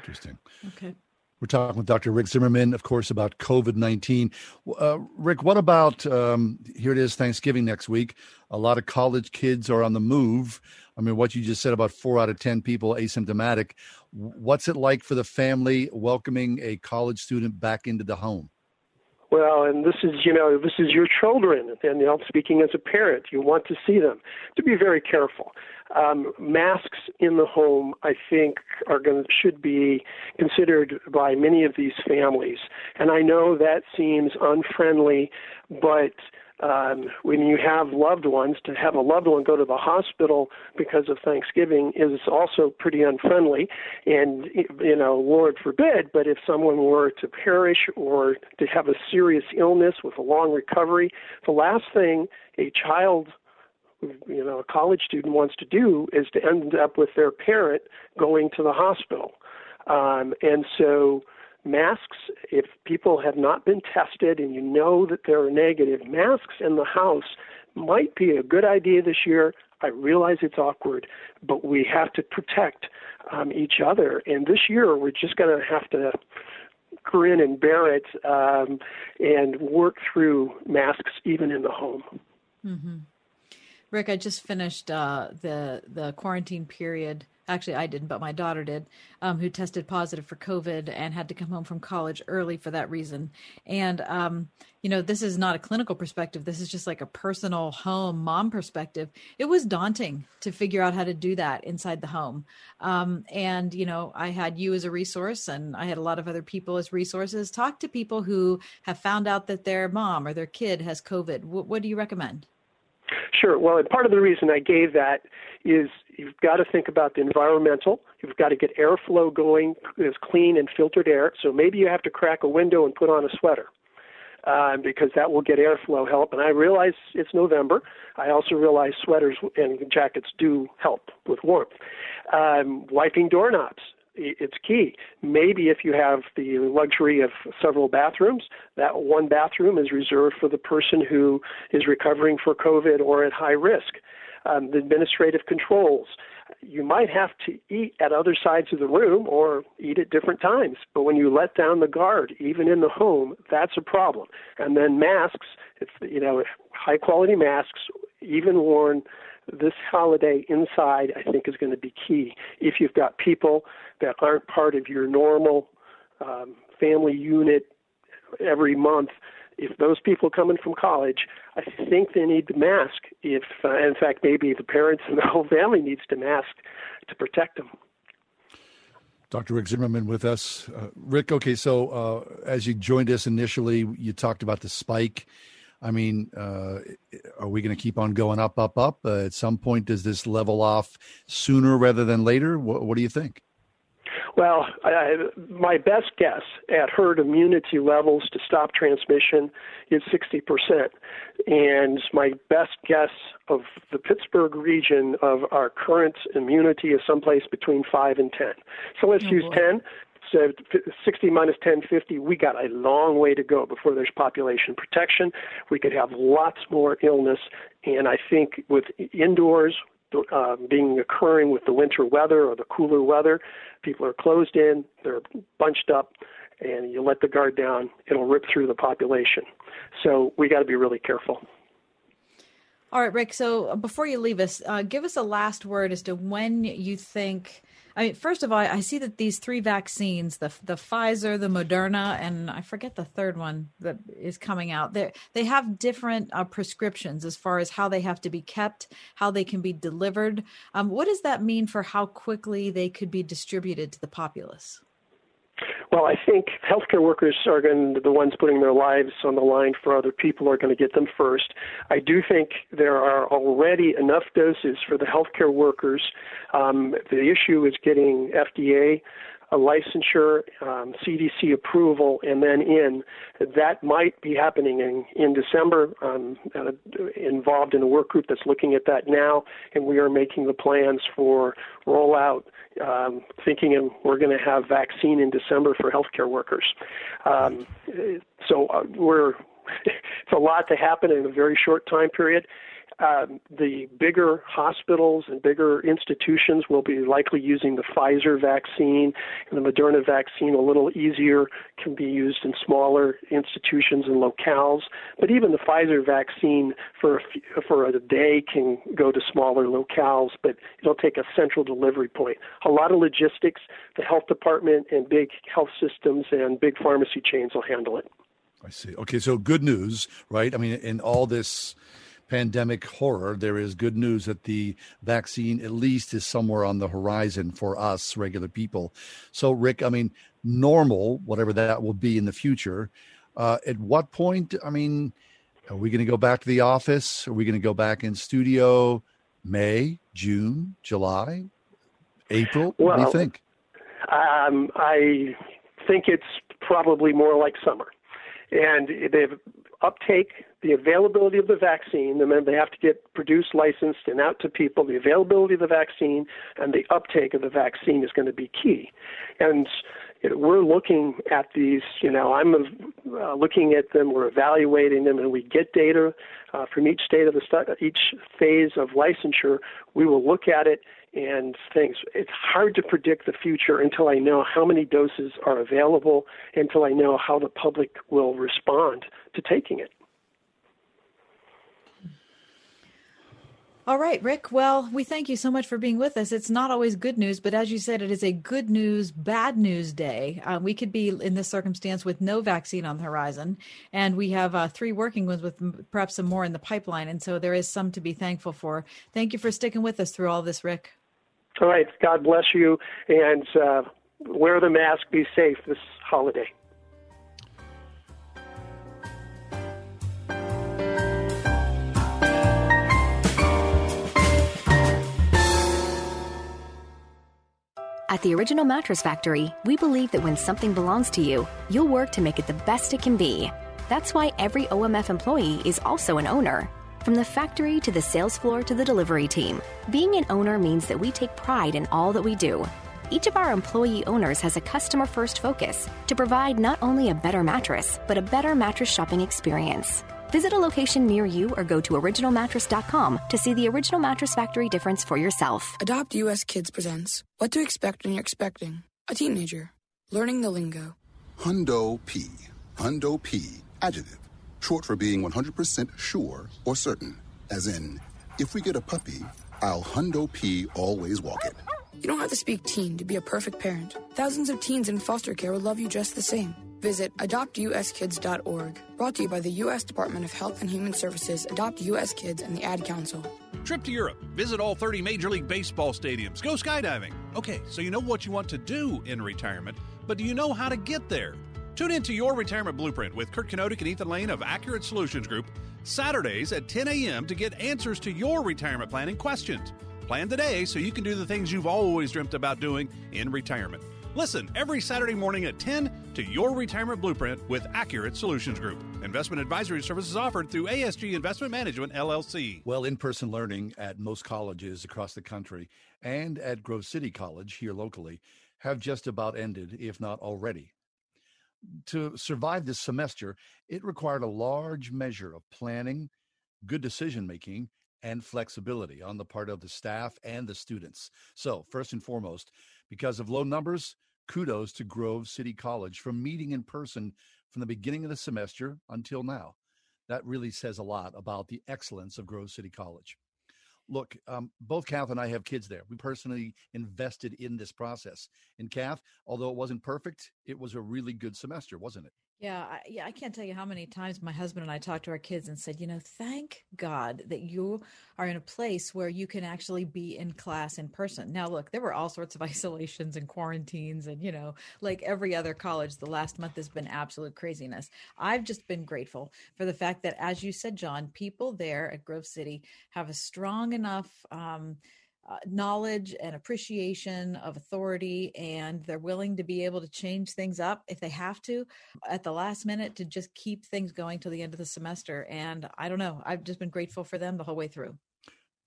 Interesting. Okay. We're talking with Dr. Rick Zimmerman, of course, about COVID 19. Uh, Rick, what about um, here it is, Thanksgiving next week? A lot of college kids are on the move. I mean, what you just said about four out of 10 people asymptomatic. What's it like for the family welcoming a college student back into the home? Well, and this is, you know, this is your children, and you know, speaking as a parent, you want to see them. To be very careful. Um, masks in the home, I think, are going should be considered by many of these families. And I know that seems unfriendly, but um, when you have loved ones, to have a loved one go to the hospital because of Thanksgiving is also pretty unfriendly. And, you know, Lord forbid, but if someone were to perish or to have a serious illness with a long recovery, the last thing a child you know a college student wants to do is to end up with their parent going to the hospital um, and so masks, if people have not been tested and you know that they're negative, masks in the house might be a good idea this year. I realize it's awkward, but we have to protect um, each other. And this year, we're just going to have to grin and bear it um, and work through masks even in the home. Mm-hmm. Rick, I just finished uh, the the quarantine period actually I didn't, but my daughter did, um, who tested positive for COVID and had to come home from college early for that reason. And, um, you know, this is not a clinical perspective. This is just like a personal home mom perspective. It was daunting to figure out how to do that inside the home. Um, and, you know, I had you as a resource and I had a lot of other people as resources. Talk to people who have found out that their mom or their kid has COVID. W- what do you recommend? Sure. Well, and part of the reason I gave that is you've got to think about the environmental. You've got to get airflow going, as clean and filtered air. So maybe you have to crack a window and put on a sweater. Uh, because that will get airflow help. And I realize it's November. I also realize sweaters and jackets do help with warmth. Um, wiping doorknobs it's key. Maybe if you have the luxury of several bathrooms, that one bathroom is reserved for the person who is recovering for COVID or at high risk. Um, the administrative controls. You might have to eat at other sides of the room or eat at different times, but when you let down the guard, even in the home, that's a problem. And then masks, it's you know high quality masks, even worn this holiday inside, I think, is going to be key. If you've got people that aren't part of your normal um, family unit every month, if those people coming from college, I think they need to mask. If, uh, in fact, maybe the parents and the whole family needs to mask to protect them. Dr. Rick Zimmerman with us. Uh, Rick, okay, so uh, as you joined us initially, you talked about the spike. I mean, uh, are we going to keep on going up, up, up? Uh, at some point, does this level off sooner rather than later? What, what do you think? Well, I, my best guess at herd immunity levels to stop transmission is 60%. And my best guess of the Pittsburgh region of our current immunity is someplace between 5 and 10. So let's oh, use boy. 10. So 60 minus 10, 50, we got a long way to go before there's population protection. We could have lots more illness. And I think with indoors, uh, being occurring with the winter weather or the cooler weather. People are closed in, they're bunched up, and you let the guard down, it'll rip through the population. So we got to be really careful. All right, Rick. So before you leave us, uh, give us a last word as to when you think I mean, first of all, I see that these three vaccines, the the Pfizer, the Moderna, and I forget the third one that is coming out. They they have different uh, prescriptions as far as how they have to be kept, how they can be delivered. Um, what does that mean for how quickly they could be distributed to the populace? Well, I think healthcare workers are going to the ones putting their lives on the line for other people are going to get them first. I do think there are already enough doses for the healthcare workers. Um, the issue is getting FDA a licensure, um, CDC approval, and then in. That might be happening in, in December. I'm uh, involved in a work group that's looking at that now, and we are making the plans for rollout, um, thinking we're going to have vaccine in December for healthcare workers. Um, so uh, we're it's a lot to happen in a very short time period um, the bigger hospitals and bigger institutions will be likely using the Pfizer vaccine and the Moderna vaccine a little easier can be used in smaller institutions and locales. But even the Pfizer vaccine for a, for a day can go to smaller locales, but it'll take a central delivery point. A lot of logistics, the health department and big health systems and big pharmacy chains will handle it. I see. Okay, so good news, right? I mean, in all this pandemic horror, there is good news that the vaccine at least is somewhere on the horizon for us regular people. So, Rick, I mean, normal, whatever that will be in the future, uh, at what point, I mean, are we going to go back to the office? Are we going to go back in studio May, June, July, April? Well, what do you think? Um, I think it's probably more like summer. And they've uptake, the availability of the vaccine, remember they have to get produced, licensed, and out to people. The availability of the vaccine and the uptake of the vaccine is going to be key. And we're looking at these, you know, I'm uh, looking at them, we're evaluating them, and we get data uh, from each state of the stu- each phase of licensure. We will look at it and things. It's hard to predict the future until I know how many doses are available, until I know how the public will respond to taking it. All right, Rick. Well, we thank you so much for being with us. It's not always good news, but as you said, it is a good news, bad news day. Uh, we could be in this circumstance with no vaccine on the horizon, and we have uh, three working ones with perhaps some more in the pipeline. And so there is some to be thankful for. Thank you for sticking with us through all this, Rick. All right. God bless you, and uh, wear the mask. Be safe this holiday. At the Original Mattress Factory, we believe that when something belongs to you, you'll work to make it the best it can be. That's why every OMF employee is also an owner. From the factory to the sales floor to the delivery team, being an owner means that we take pride in all that we do. Each of our employee owners has a customer first focus to provide not only a better mattress, but a better mattress shopping experience. Visit a location near you or go to originalmattress.com to see the Original Mattress Factory difference for yourself. Adopt US Kids presents What to Expect When You're Expecting a Teenager. Learning the lingo. Hundo P. Hundo P. Adjective. Short for being 100% sure or certain. As in, if we get a puppy, I'll Hundo P always walk it. You don't have to speak teen to be a perfect parent. Thousands of teens in foster care will love you just the same. Visit adoptuskids.org. Brought to you by the U.S. Department of Health and Human Services, Adopt U.S. Kids, and the Ad Council. Trip to Europe. Visit all 30 Major League Baseball stadiums. Go skydiving. Okay, so you know what you want to do in retirement, but do you know how to get there? Tune in to Your Retirement Blueprint with Kurt Kenodic and Ethan Lane of Accurate Solutions Group, Saturdays at 10 a.m. to get answers to your retirement planning questions. Plan today so you can do the things you've always dreamt about doing in retirement. Listen every Saturday morning at 10 to Your Retirement Blueprint with Accurate Solutions Group. Investment advisory services offered through ASG Investment Management, LLC. Well, in person learning at most colleges across the country and at Grove City College here locally have just about ended, if not already. To survive this semester, it required a large measure of planning, good decision making, and flexibility on the part of the staff and the students. So, first and foremost, because of low numbers, kudos to Grove City College for meeting in person from the beginning of the semester until now. That really says a lot about the excellence of Grove City College. Look, um, both Kath and I have kids there. We personally invested in this process. And Kath, although it wasn't perfect, it was a really good semester, wasn't it? Yeah, I, yeah, I can't tell you how many times my husband and I talked to our kids and said, you know, thank God that you are in a place where you can actually be in class in person. Now, look, there were all sorts of isolations and quarantines, and you know, like every other college, the last month has been absolute craziness. I've just been grateful for the fact that, as you said, John, people there at Grove City have a strong enough. Um, uh, knowledge and appreciation of authority, and they're willing to be able to change things up if they have to at the last minute to just keep things going till the end of the semester. And I don't know, I've just been grateful for them the whole way through.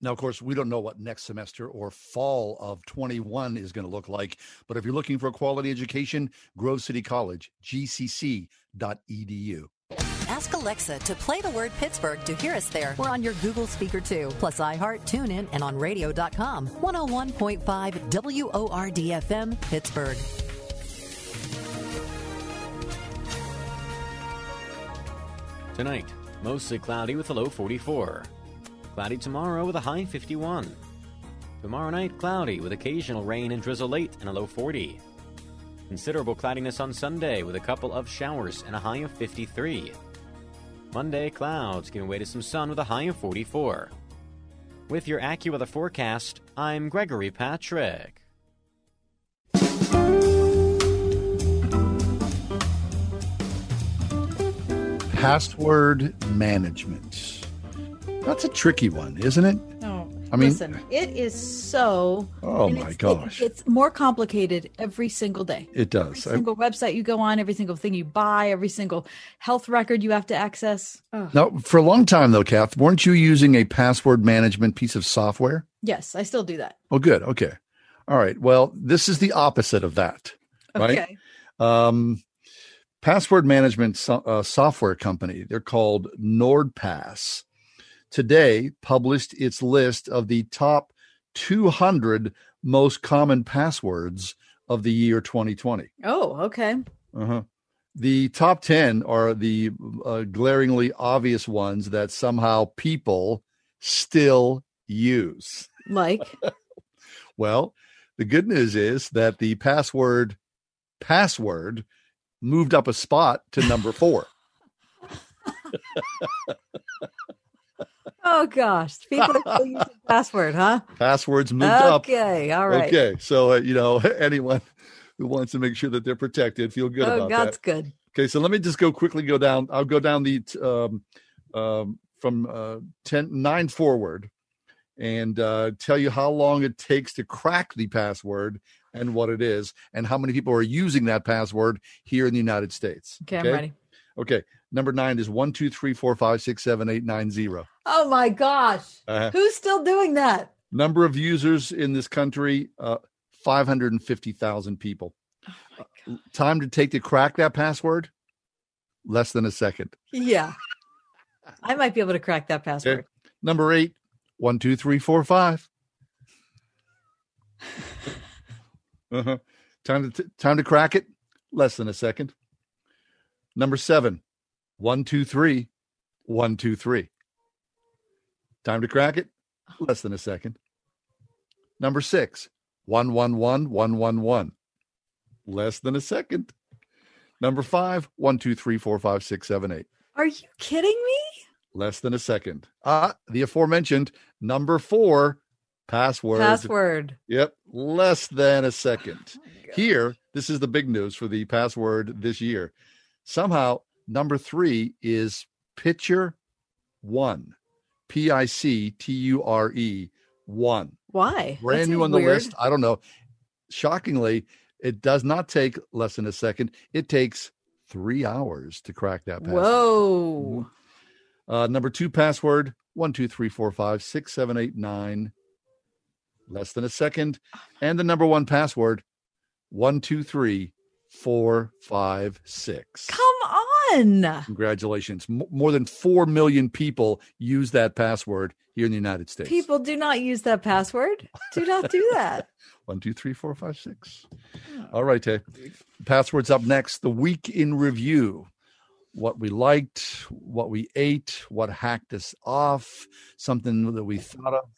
Now, of course, we don't know what next semester or fall of 21 is going to look like. But if you're looking for a quality education, Grove City College, gcc.edu. Ask Alexa to play the word Pittsburgh to hear us there. We're on your Google speaker too, plus iHeart, TuneIn, and on radio.com. 101.5 WORDFM, Pittsburgh. Tonight, mostly cloudy with a low 44. Cloudy tomorrow with a high 51. Tomorrow night, cloudy with occasional rain and drizzle late and a low 40. Considerable cloudiness on Sunday with a couple of showers and a high of 53. Monday, clouds giving way to some sun with a high of 44. With your AccuWeather forecast, I'm Gregory Patrick. Password management. That's a tricky one, isn't it? I mean, Listen, it is so. Oh my it's- it- gosh. it's more complicated every single day. It does. Every single website you go on, every single thing you buy, every single health record you have to access. Ugh. Now, for a long time, though, Kath, weren't you using a password management piece of software? Yes, I still do that. Oh, good. Okay. All right. Well, this is the opposite of that, right? Okay. Um, password management so- uh, software company, they're called NordPass, today published its list of the top 200 most common passwords of the year 2020. Oh, okay. Uh-huh. The top 10 are the uh, glaringly obvious ones that somehow people still use. Like, Well, the good news is that the password password moved up a spot to number 4. oh gosh, people are still using password, huh? Passwords moved up. Okay, all right. Okay. So, uh, you know, anyone who wants to make sure that they're protected, feel good oh, about God's that. good. Okay, so let me just go quickly go down. I'll go down the um, um, from uh, 10, 9 forward and uh, tell you how long it takes to crack the password and what it is and how many people are using that password here in the United States. Okay, I'm ready. Okay, number nine is one two three four five six seven eight nine zero. Oh my gosh, Uh-huh. who's still doing that? Number of users in this country, uh, 550,000 people. Time to take to crack that password? Less than a second. Yeah, I might be able to crack that password. Okay. Number eight, one, two, three, four, five. uh-huh. Time to time to crack it? Less than a second. Number seven, one, two, three, one, two, three. Time to crack it? Less than a second. Number six, one, one, one, one, one, one. Less than a second. Number five, one, two, three, four, five, six, seven, eight. Are you kidding me? Less than a second. Ah, the aforementioned number four, password. Password. Yep, less than a second. Here, this is the big news for the password this year. Somehow, number three is picture one. P I C T U R E one. Why? Brand That new on the weird. list. I don't know. Shockingly, it does not take less than a second. It takes three hours to crack that password. Whoa. Uh, number two password one, two, three, four, five, six, seven, eight, nine. Less than a second. And the number one password one, two, three, four, five, six. Come on. Congratulations. M- more than 4 million people use that password here in the United States. People do not use that password. Do not do that. One, two, three, four, five, six. Oh. All right, Tay. Passwords up next. The week in review. What we liked, what we ate, what hacked us off, something that we thought of,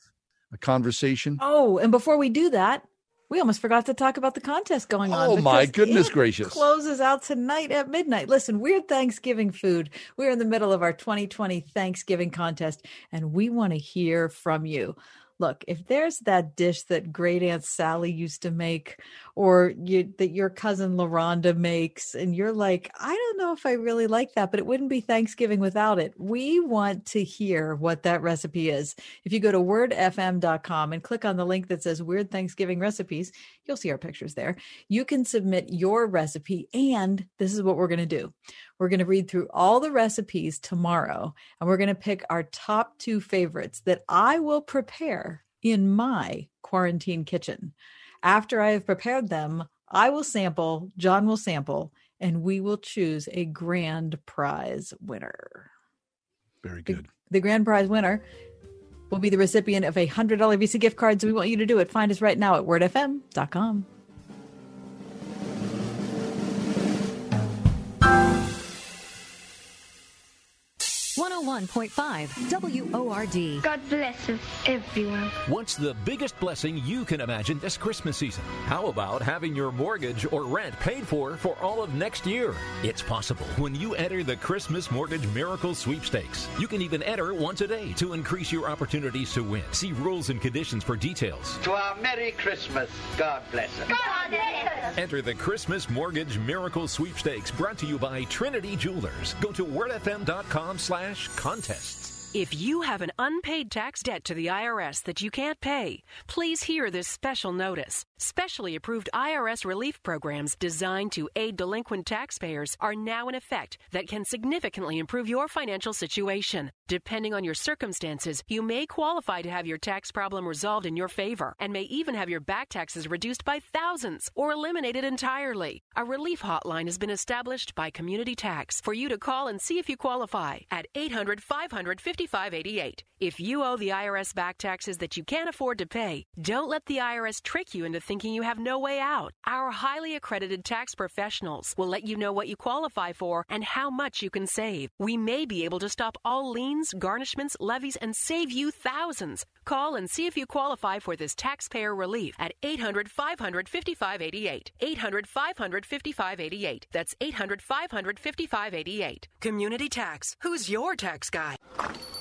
a conversation. Oh, and before we do that, we almost forgot to talk about the contest going on. Oh, my goodness it gracious. Closes out tonight at midnight. Listen, we're Thanksgiving food. We're in the middle of our 2020 Thanksgiving contest, and we want to hear from you. Look, if there's that dish that great Aunt Sally used to make, or you, that your cousin LaRonda makes, and you're like, I don't know if I really like that, but it wouldn't be Thanksgiving without it. We want to hear what that recipe is. If you go to wordfm.com and click on the link that says Weird Thanksgiving Recipes, you'll see our pictures there. You can submit your recipe, and this is what we're going to do. We're going to read through all the recipes tomorrow, and we're going to pick our top two favorites that I will prepare in my quarantine kitchen. After I have prepared them, I will sample, John will sample, and we will choose a grand prize winner. Very good. The, the grand prize winner will be the recipient of a $100 Visa gift card. So we want you to do it. Find us right now at wordfm.com. One hundred one point five WORD. God bless us, everyone. What's the biggest blessing you can imagine this Christmas season? How about having your mortgage or rent paid for for all of next year? It's possible when you enter the Christmas Mortgage Miracle Sweepstakes. You can even enter once a day to increase your opportunities to win. See rules and conditions for details. To our Merry Christmas. God bless us. God bless us. Enter the Christmas Mortgage Miracle Sweepstakes brought to you by Trinity Jewelers. Go to wordfm.com slash contests. If you have an unpaid tax debt to the IRS that you can't pay, please hear this special notice. Specially approved IRS relief programs designed to aid delinquent taxpayers are now in effect that can significantly improve your financial situation. Depending on your circumstances, you may qualify to have your tax problem resolved in your favor and may even have your back taxes reduced by thousands or eliminated entirely. A relief hotline has been established by Community Tax for you to call and see if you qualify at 800 500 5588. If you owe the IRS back taxes that you can't afford to pay, don't let the IRS trick you into thinking you have no way out. Our highly accredited tax professionals will let you know what you qualify for and how much you can save. We may be able to stop all liens, garnishments, levies, and save you thousands. Call and see if you qualify for this taxpayer relief at 800 500 5588. 800 500 5588. That's 800 500 5588. Community Tax. Who's your tax guy?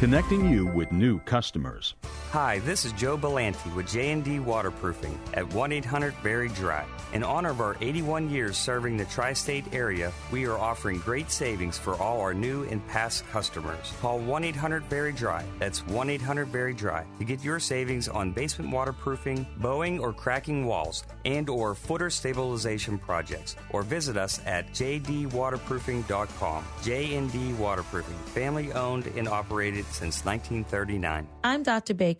connecting you with new customers. Hi, this is Joe Belanti with J&D Waterproofing at 1-800-VERY-DRY. In honor of our 81 years serving the tri-state area, we are offering great savings for all our new and past customers. Call 1-800-VERY-DRY. That's 1-800-VERY-DRY to get your savings on basement waterproofing, bowing or cracking walls, and or footer stabilization projects. Or visit us at jdwaterproofing.com. J&D Waterproofing, family owned and operated since 1939. I'm Dr. Baker,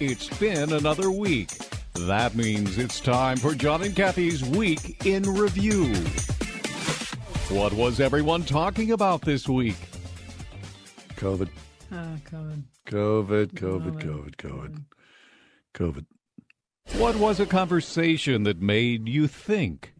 It's been another week. That means it's time for John and Kathy's Week in Review. What was everyone talking about this week? COVID. Oh, COVID. COVID, COVID, COVID, COVID, COVID. What was a conversation that made you think?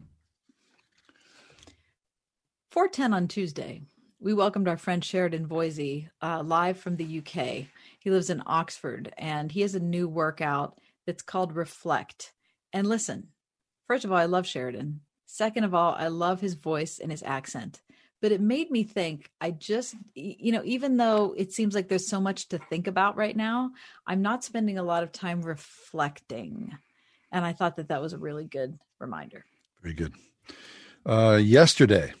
410 on Tuesday, we welcomed our friend Sheridan Voysey uh, live from the UK. He lives in Oxford and he has a new workout that's called Reflect. And listen, first of all, I love Sheridan. Second of all, I love his voice and his accent. But it made me think, I just, you know, even though it seems like there's so much to think about right now, I'm not spending a lot of time reflecting. And I thought that that was a really good reminder. Very good. Uh, yesterday,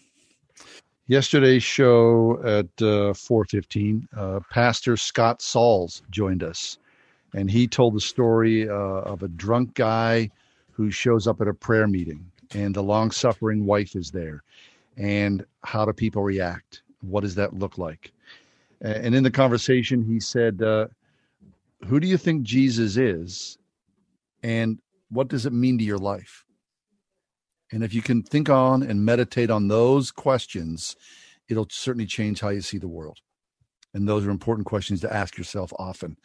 yesterday's show at uh, 4.15 uh, pastor scott sauls joined us and he told the story uh, of a drunk guy who shows up at a prayer meeting and the long-suffering wife is there and how do people react? What does that look like? And in the conversation he said uh, who do you think jesus is and what does it mean to your life and if you can think on and meditate on those questions, it'll certainly change how you see the world. And those are important questions to ask yourself often.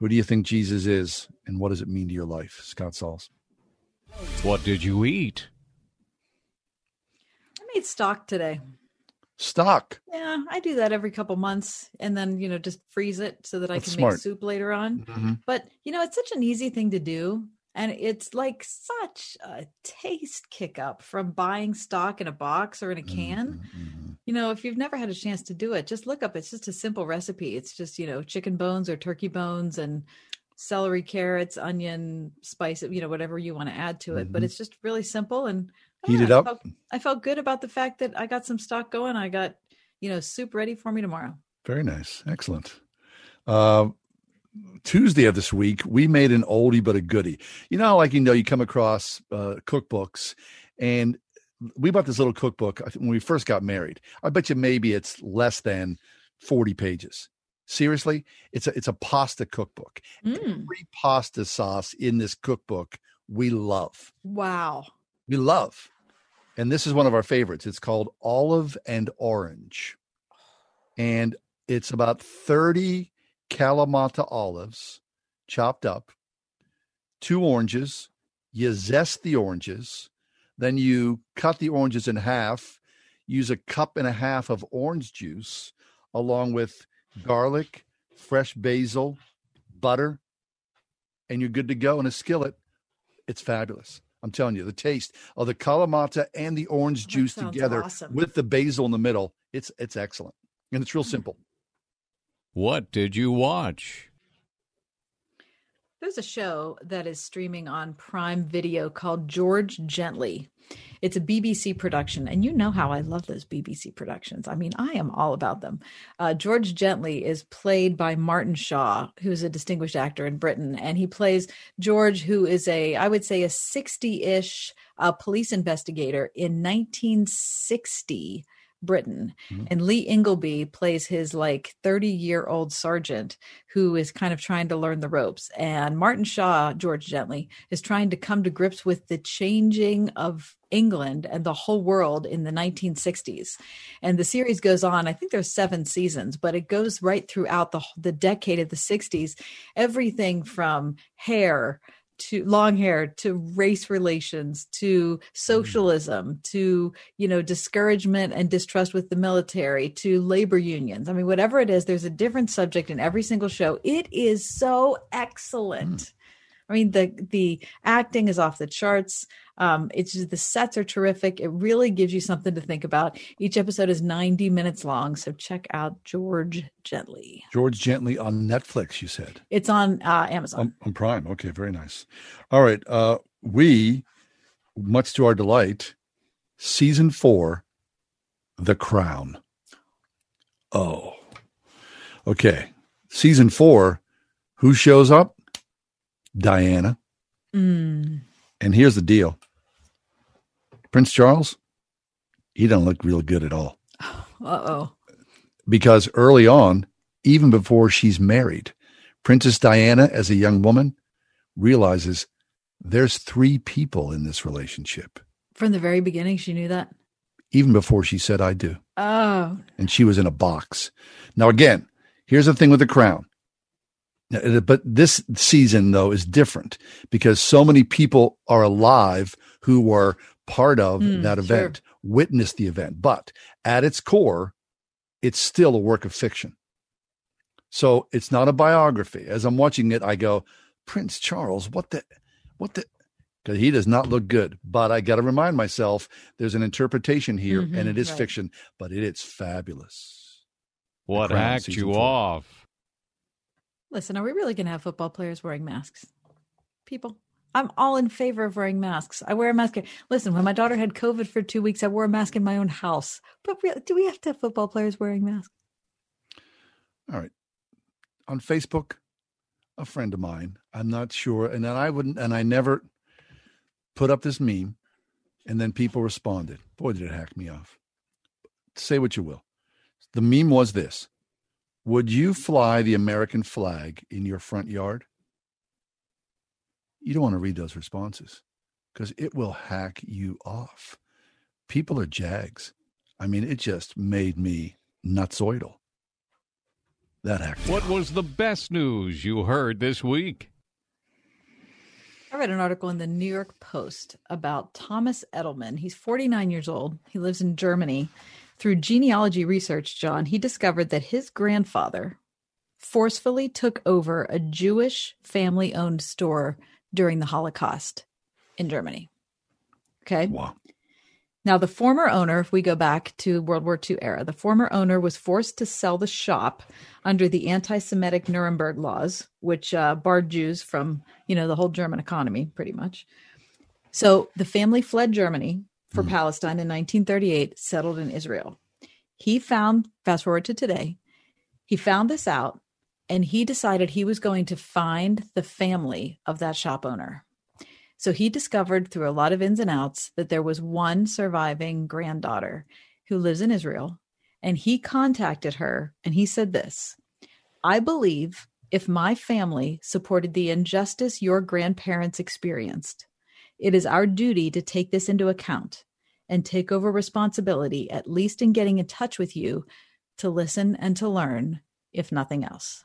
Who do you think Jesus is, and what does it mean to your life? Scott Sauls. What did you eat? I made stock today. Stock. Yeah, I do that every couple months and then, you know, just freeze it so that I can smart. make soup later on. Mhm. But, you know, it's such an easy thing to do. And it's like such a taste kick up from buying stock in a box or in a can. You know, if you've never had a chance to do it, just look up. It's just a simple recipe. It's just, you know, chicken bones or turkey bones and celery, carrots, onion, spice, you know, whatever you want to add to it. But Mhm. it's just really simple. And Heat it know, I up. felt- I felt good about the fact that I got some stock going. I got, you know, soup ready for me tomorrow. Very nice. Excellent. Uh, Tuesday of this week, we made an oldie but a goodie. You know, like you know, you come across uh, cookbooks, and we bought this little cookbook when we first got married. I bet you maybe it's less than forty pages. Seriously, it's a it's a pasta cookbook. Mm. Every pasta sauce in this cookbook we love. Wow. We love, and this is one of our favorites. It's called Olive and Orange, and it's about thirty Kalamata olives chopped up, two oranges. You zest the oranges, then you cut the oranges in half. Use a cup and a half of orange juice, along with garlic, fresh basil, butter, and you're good to go in a skillet. It's fabulous. I'm telling you, the taste of the Kalamata and the orange juice together awesome. with the basil in the middle, it's it's excellent. And it's real hmm. simple. What did you watch? There's a show that is streaming on Prime Video called George Gently. It's a BBC production, and you know how I love those BBC productions. I mean, I am all about them. Uh, George Gently is played by Martin Shaw, who's a distinguished actor in Britain, and he plays George, who is a, I would say, a 60 ish uh, police investigator in 1960 Britain. Mm-hmm. And Lee Ingleby plays his like 30 year old sergeant who is kind of trying to learn the ropes. And Martin Shaw, George Gently, is trying to come to grips with the changing of England and the whole world in the 1960s. And the series goes on, I think there's seven seasons, but it goes right throughout the, the decade of the 60s. Everything from hair to long hair to race relations to mm-hmm. socialism to you know discouragement and distrust with the military to labor unions. I mean whatever it is there's a different subject in every single show. It is so excellent. Mm-hmm. I mean the the acting is off the charts um it's just the sets are terrific it really gives you something to think about each episode is 90 minutes long so check out george gently George Gently on Netflix, you said. it's on uh amazon On, on Prime. Okay, very nice. All right. Uh, we, much to our delight, season four, The Crown. oh. Okay. Season four, who shows up? Diana. Mm. And here's the deal Prince Charles, he doesn't look real good at all. Uh oh. Because early on, even before she's married, Princess Diana, as a young woman, realizes there's three people in this relationship, From the very beginning, she knew that. even before she said, I do. Oh, and she was in a box. Now, again, here's the thing with the crown. But this season, though, is different because so many people are alive who were part of Mm, that sure. event, witnessed the event. But at its core, it's still a work of fiction. So it's not a biography. As I'm watching it, I go, Prince Charles, what the, what the, because he does not look good. But I got to remind myself there's an interpretation here and Mhm, it is right. fiction, but it is fabulous. What Crown hacked you four. off? listen, are we really going to have football players wearing masks? People, I'm all in favor of wearing masks. I wear a mask. Listen, when my daughter had COVID for two weeks, I wore a mask in my own house. But re- do we have to have football players wearing masks? All right. On Facebook, a friend of mine, I'm not sure, and then I wouldn't, and I never put up this meme, and then people responded. Boy, did it hack me off. Say what you will. The meme was this Would you fly the American flag in your front yard? You don't want to read those responses because it will hack you off. People are jags. I mean, it just made me nutsoidal. That hacked. What was the best news you heard this week? I read an article in the New York Post about Thomas Edelman. He's 49 years old. He lives in Germany. Through genealogy research, John, he discovered that his grandfather forcefully took over a Jewish family owned store during the Holocaust in Germany. Okay. Wow. Now, the former owner, if we go back to World War II era, the former owner was forced to sell the shop under the anti-Semitic Nuremberg laws, which uh, barred Jews from, you know, the whole German economy, pretty much. So the family fled Germany for Palestine in 1938, settled in Israel. He found, fast forward to today, he found this out, and he decided he was going to find the family of that shop owner. So he discovered through a lot of ins and outs that there was one surviving granddaughter who lives in Israel. And he contacted her and he said this I believe if my family supported the injustice your grandparents experienced, it is our duty to take this into account and take over responsibility, at least in getting in touch with you to listen and to learn, if nothing else.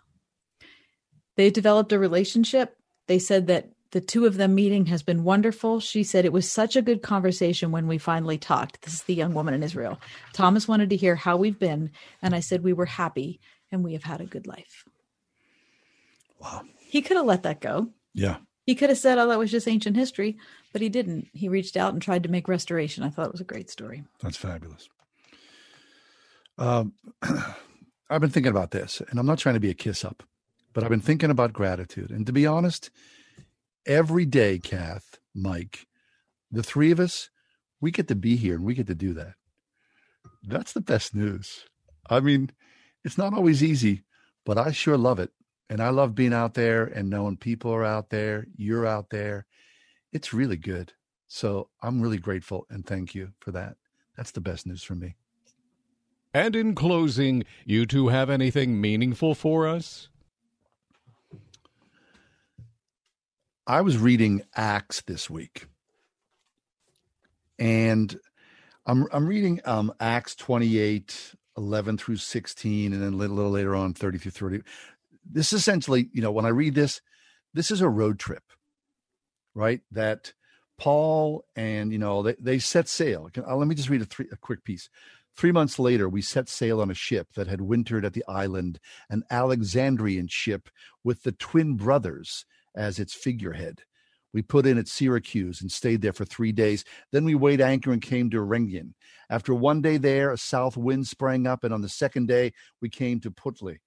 They developed a relationship. They said that the two of them meeting has been wonderful. She said it was such a good conversation when we finally talked. This is the young woman in Israel. Thomas wanted to hear how we've been, and I said we were happy and we have had a good life. Wow. He could have let that go. Yeah. He could have said, oh, that was just ancient history, but he didn't. He reached out and tried to make restoration. I thought it was a great story. That's fabulous. Um, I've been thinking about this, and I'm not trying to be a kiss up, but I've been thinking about gratitude. And to be honest, every day, Kath, Mike, the three of us, we get to be here and we get to do that. That's the best news. I mean, it's not always easy, but I sure love it. And I love being out there and knowing people are out there, you're out there. It's really good. So I'm really grateful and thank you for that. That's the best news for me. And in closing, you two have anything meaningful for us? I was reading Acts this week, and I'm I'm reading um, Acts 28, 11 through 16, and then a little, little later on 30 through 30. This is essentially, you know, when I read this, this is a road trip, right? That Paul and you know they, they set sail. Uh, let me just read a, three, a quick piece. Three months later, we set sail on a ship that had wintered at the island, an Alexandrian ship with the twin brothers as its figurehead. We put in at Syracuse and stayed there for three days. Then we weighed anchor and came to Rhegium. After one day there, a south wind sprang up, and on the second day, we came to Puteoli.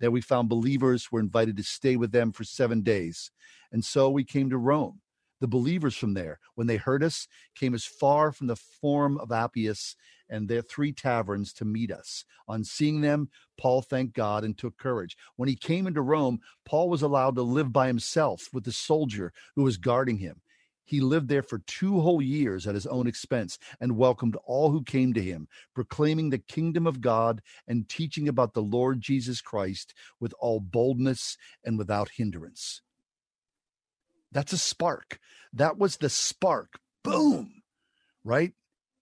There we found believers were invited to stay with them for seven days. And so we came to Rome. The believers from there, when they heard us, came as far from the Forum of Appius and their three taverns to meet us. On seeing them, Paul thanked God and took courage. When he came into Rome, Paul was allowed to live by himself with the soldier who was guarding him. He lived there for two whole years at his own expense and welcomed all who came to him, proclaiming the kingdom of God and teaching about the Lord Jesus Christ with all boldness and without hindrance. That's a spark. That was the spark. Boom. Right?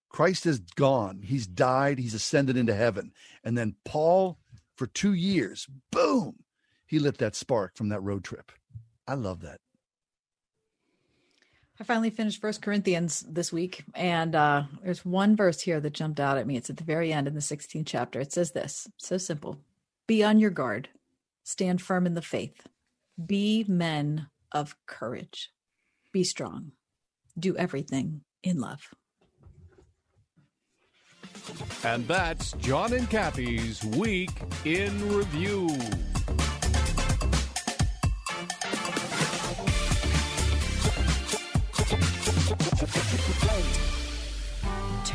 Christ is gone. He's died. He's ascended into heaven. And then Paul, for two years, boom, he lit that spark from that road trip. I love that. I finally finished First Corinthians this week, and uh, there's one verse here that jumped out at me. It's at the very end in the 16th chapter. It says this so simple Be on your guard, stand firm in the faith, be men of courage, be strong, do everything in love. And that's John and Kathy's Week in Review.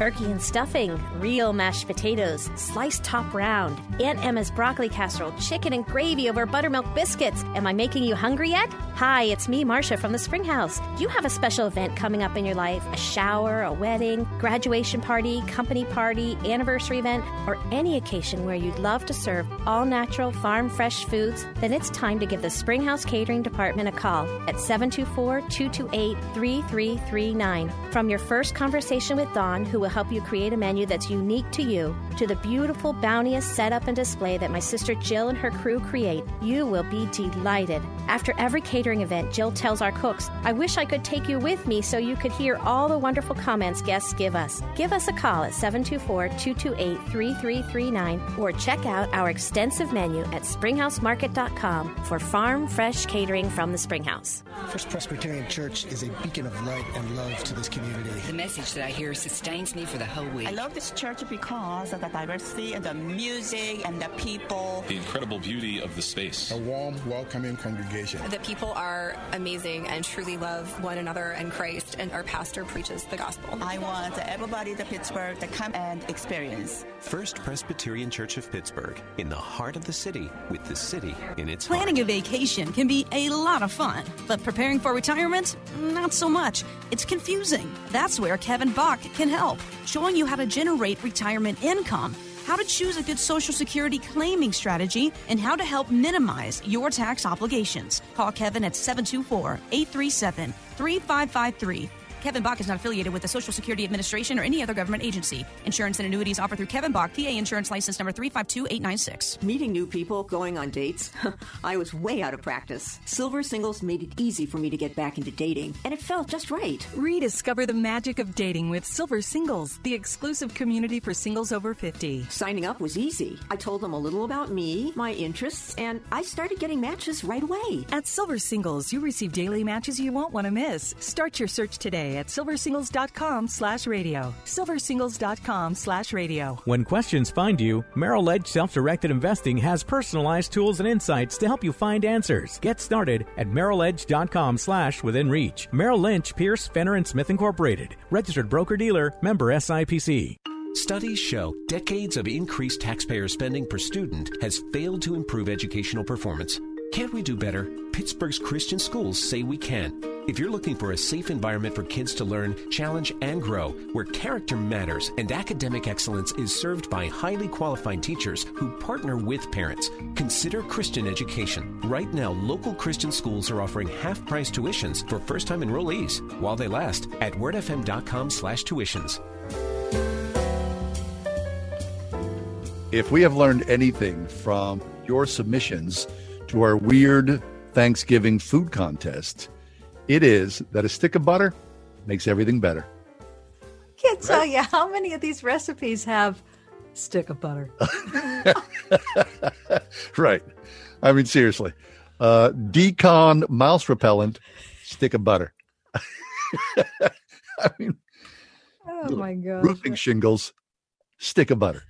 Turkey and stuffing, real mashed potatoes, sliced top round, Aunt Emma's broccoli casserole, chicken and gravy over buttermilk biscuits. Am I making you hungry yet? Hi, it's me, Marcia from the Springhouse. You have a special event coming up in your life? A shower, a wedding, graduation party, company party, anniversary event, or any occasion where you'd love to serve all natural, farm fresh foods? Then it's time to give the Springhouse Catering Department a call at 724 228 3339. From your first conversation with Dawn, who will help you create a menu that's unique to you, to the beautiful, bounteous setup and display that my sister Jill and her crew create, you will be delighted. After every catering event, Jill tells our cooks, I wish I could take you with me so you could hear all the wonderful comments guests give us. Give us a call at 724 228 3339 or check out our extensive menu at springhousemarket.com for farm fresh catering from the Springhouse. First Presbyterian Church is a beacon of light and love to this community. The message that I hear sustains me for the whole week. I love this church because of the diversity and the music and the people. The incredible beauty of the space. A warm, welcoming congregation. The people are amazing and truly love one another and Christ, and our pastor preaches the gospel. I want everybody to Pittsburgh to come and experience. First Presbyterian Church of Pittsburgh, in the heart of the city, with the city in its Planning heart. a vacation can be a lot of fun, but preparing for retirement, not so much. It's confusing. That's where Kevin Bach can help, showing you how to generate retirement income how to choose a good Social Security claiming strategy, and how to help minimize your tax obligations. Call Kevin at 724 837 3553. Kevin Bach is not affiliated with the Social Security Administration or any other government agency. Insurance and annuities offered through Kevin Bach, PA Insurance License Number 352896. Meeting new people, going on dates. I was way out of practice. Silver Singles made it easy for me to get back into dating, and it felt just right. Rediscover the magic of dating with Silver Singles, the exclusive community for singles over 50. Signing up was easy. I told them a little about me, my interests, and I started getting matches right away. At Silver Singles, you receive daily matches you won't want to miss. Start your search today at silversingles.com slash radio. silversingles.com slash radio. When questions find you, Merrill Edge Self Directed Investing has personalized tools and insights to help you find answers. Get started at merrilledge.com slash within reach. Merrill Lynch, Pierce, Fenner, and Smith Incorporated. Registered broker dealer, member SIPC. Studies show decades of increased taxpayer spending per student has failed to improve educational performance. Can't we do better? Pittsburgh's Christian schools say we can. If you're looking for a safe environment for kids to learn, challenge, and grow, where character matters and academic excellence is served by highly qualified teachers who partner with parents, consider Christian education. Right now, local Christian schools are offering half-price tuitions for first-time enrollees while they last at wordfm.com/tuitions. If we have learned anything from your submissions to our weird Thanksgiving food contest, it is that a stick of butter makes everything better. Can't tell you how many of these recipes have stick of butter. right. I mean, seriously. Uh, d-CON mouse repellent, stick of butter. I mean, Oh my god. roofing shingles, stick of butter.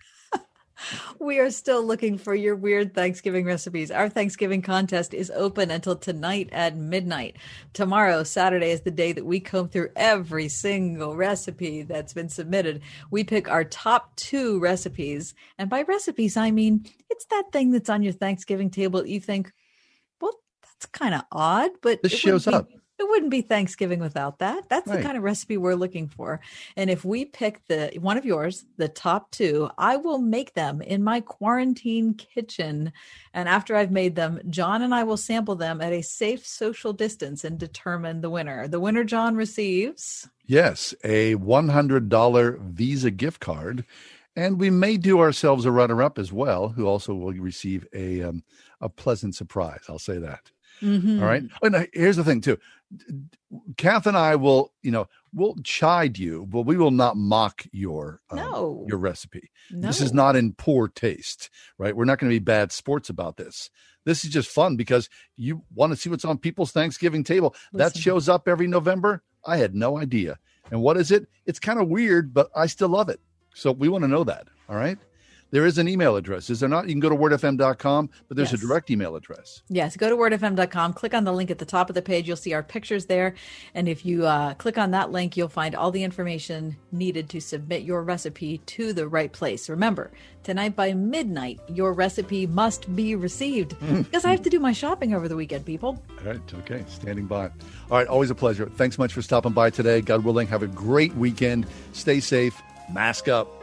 We are still looking for your weird Thanksgiving recipes. Our Thanksgiving contest is open until tonight at midnight. Tomorrow, Saturday, is the day that we comb through every single recipe that's been submitted. We pick our top two recipes. And by recipes, I mean it's that thing that's on your Thanksgiving table that you think, well, that's kind of odd, but This it shows be- up. It wouldn't be Thanksgiving without that. That's Right. the kind of recipe we're looking for. And if we pick the one of yours, the top two, I will make them in my quarantine kitchen. And after I've made them, John and I will sample them at a safe social distance and determine the winner. The winner, John, receives. Yes, a $100 Visa gift card. And we may do ourselves a runner up as well, who also will receive a, um, a pleasant surprise. I'll say that. Mhm. All right. And uh, here's the thing, too. Kath and I will, you know, we'll chide you, but we will not mock your um, No. your recipe. This is not in poor taste, right? We're not going to be bad sports about this. This is just fun because you want to see what's on people's Thanksgiving table. That shows up every November. I had no idea. And what is it? It's kind of weird, but I still love it. So we want to know that. All right. There is an email address, is there not? You can go to wordfm.com, but there's Yes. a direct email address. Yes, go to wordfm.com, click on the link at the top of the page. You'll see our pictures there. And if you uh, click on that link, you'll find all the information needed to submit your recipe to the right place. Remember, tonight by midnight, your recipe must be received because I have to do my shopping over the weekend, people. All right. Okay. Standing by. All right. Always a pleasure. Thanks much for stopping by today. God willing, have a great weekend. Stay safe. Mask up.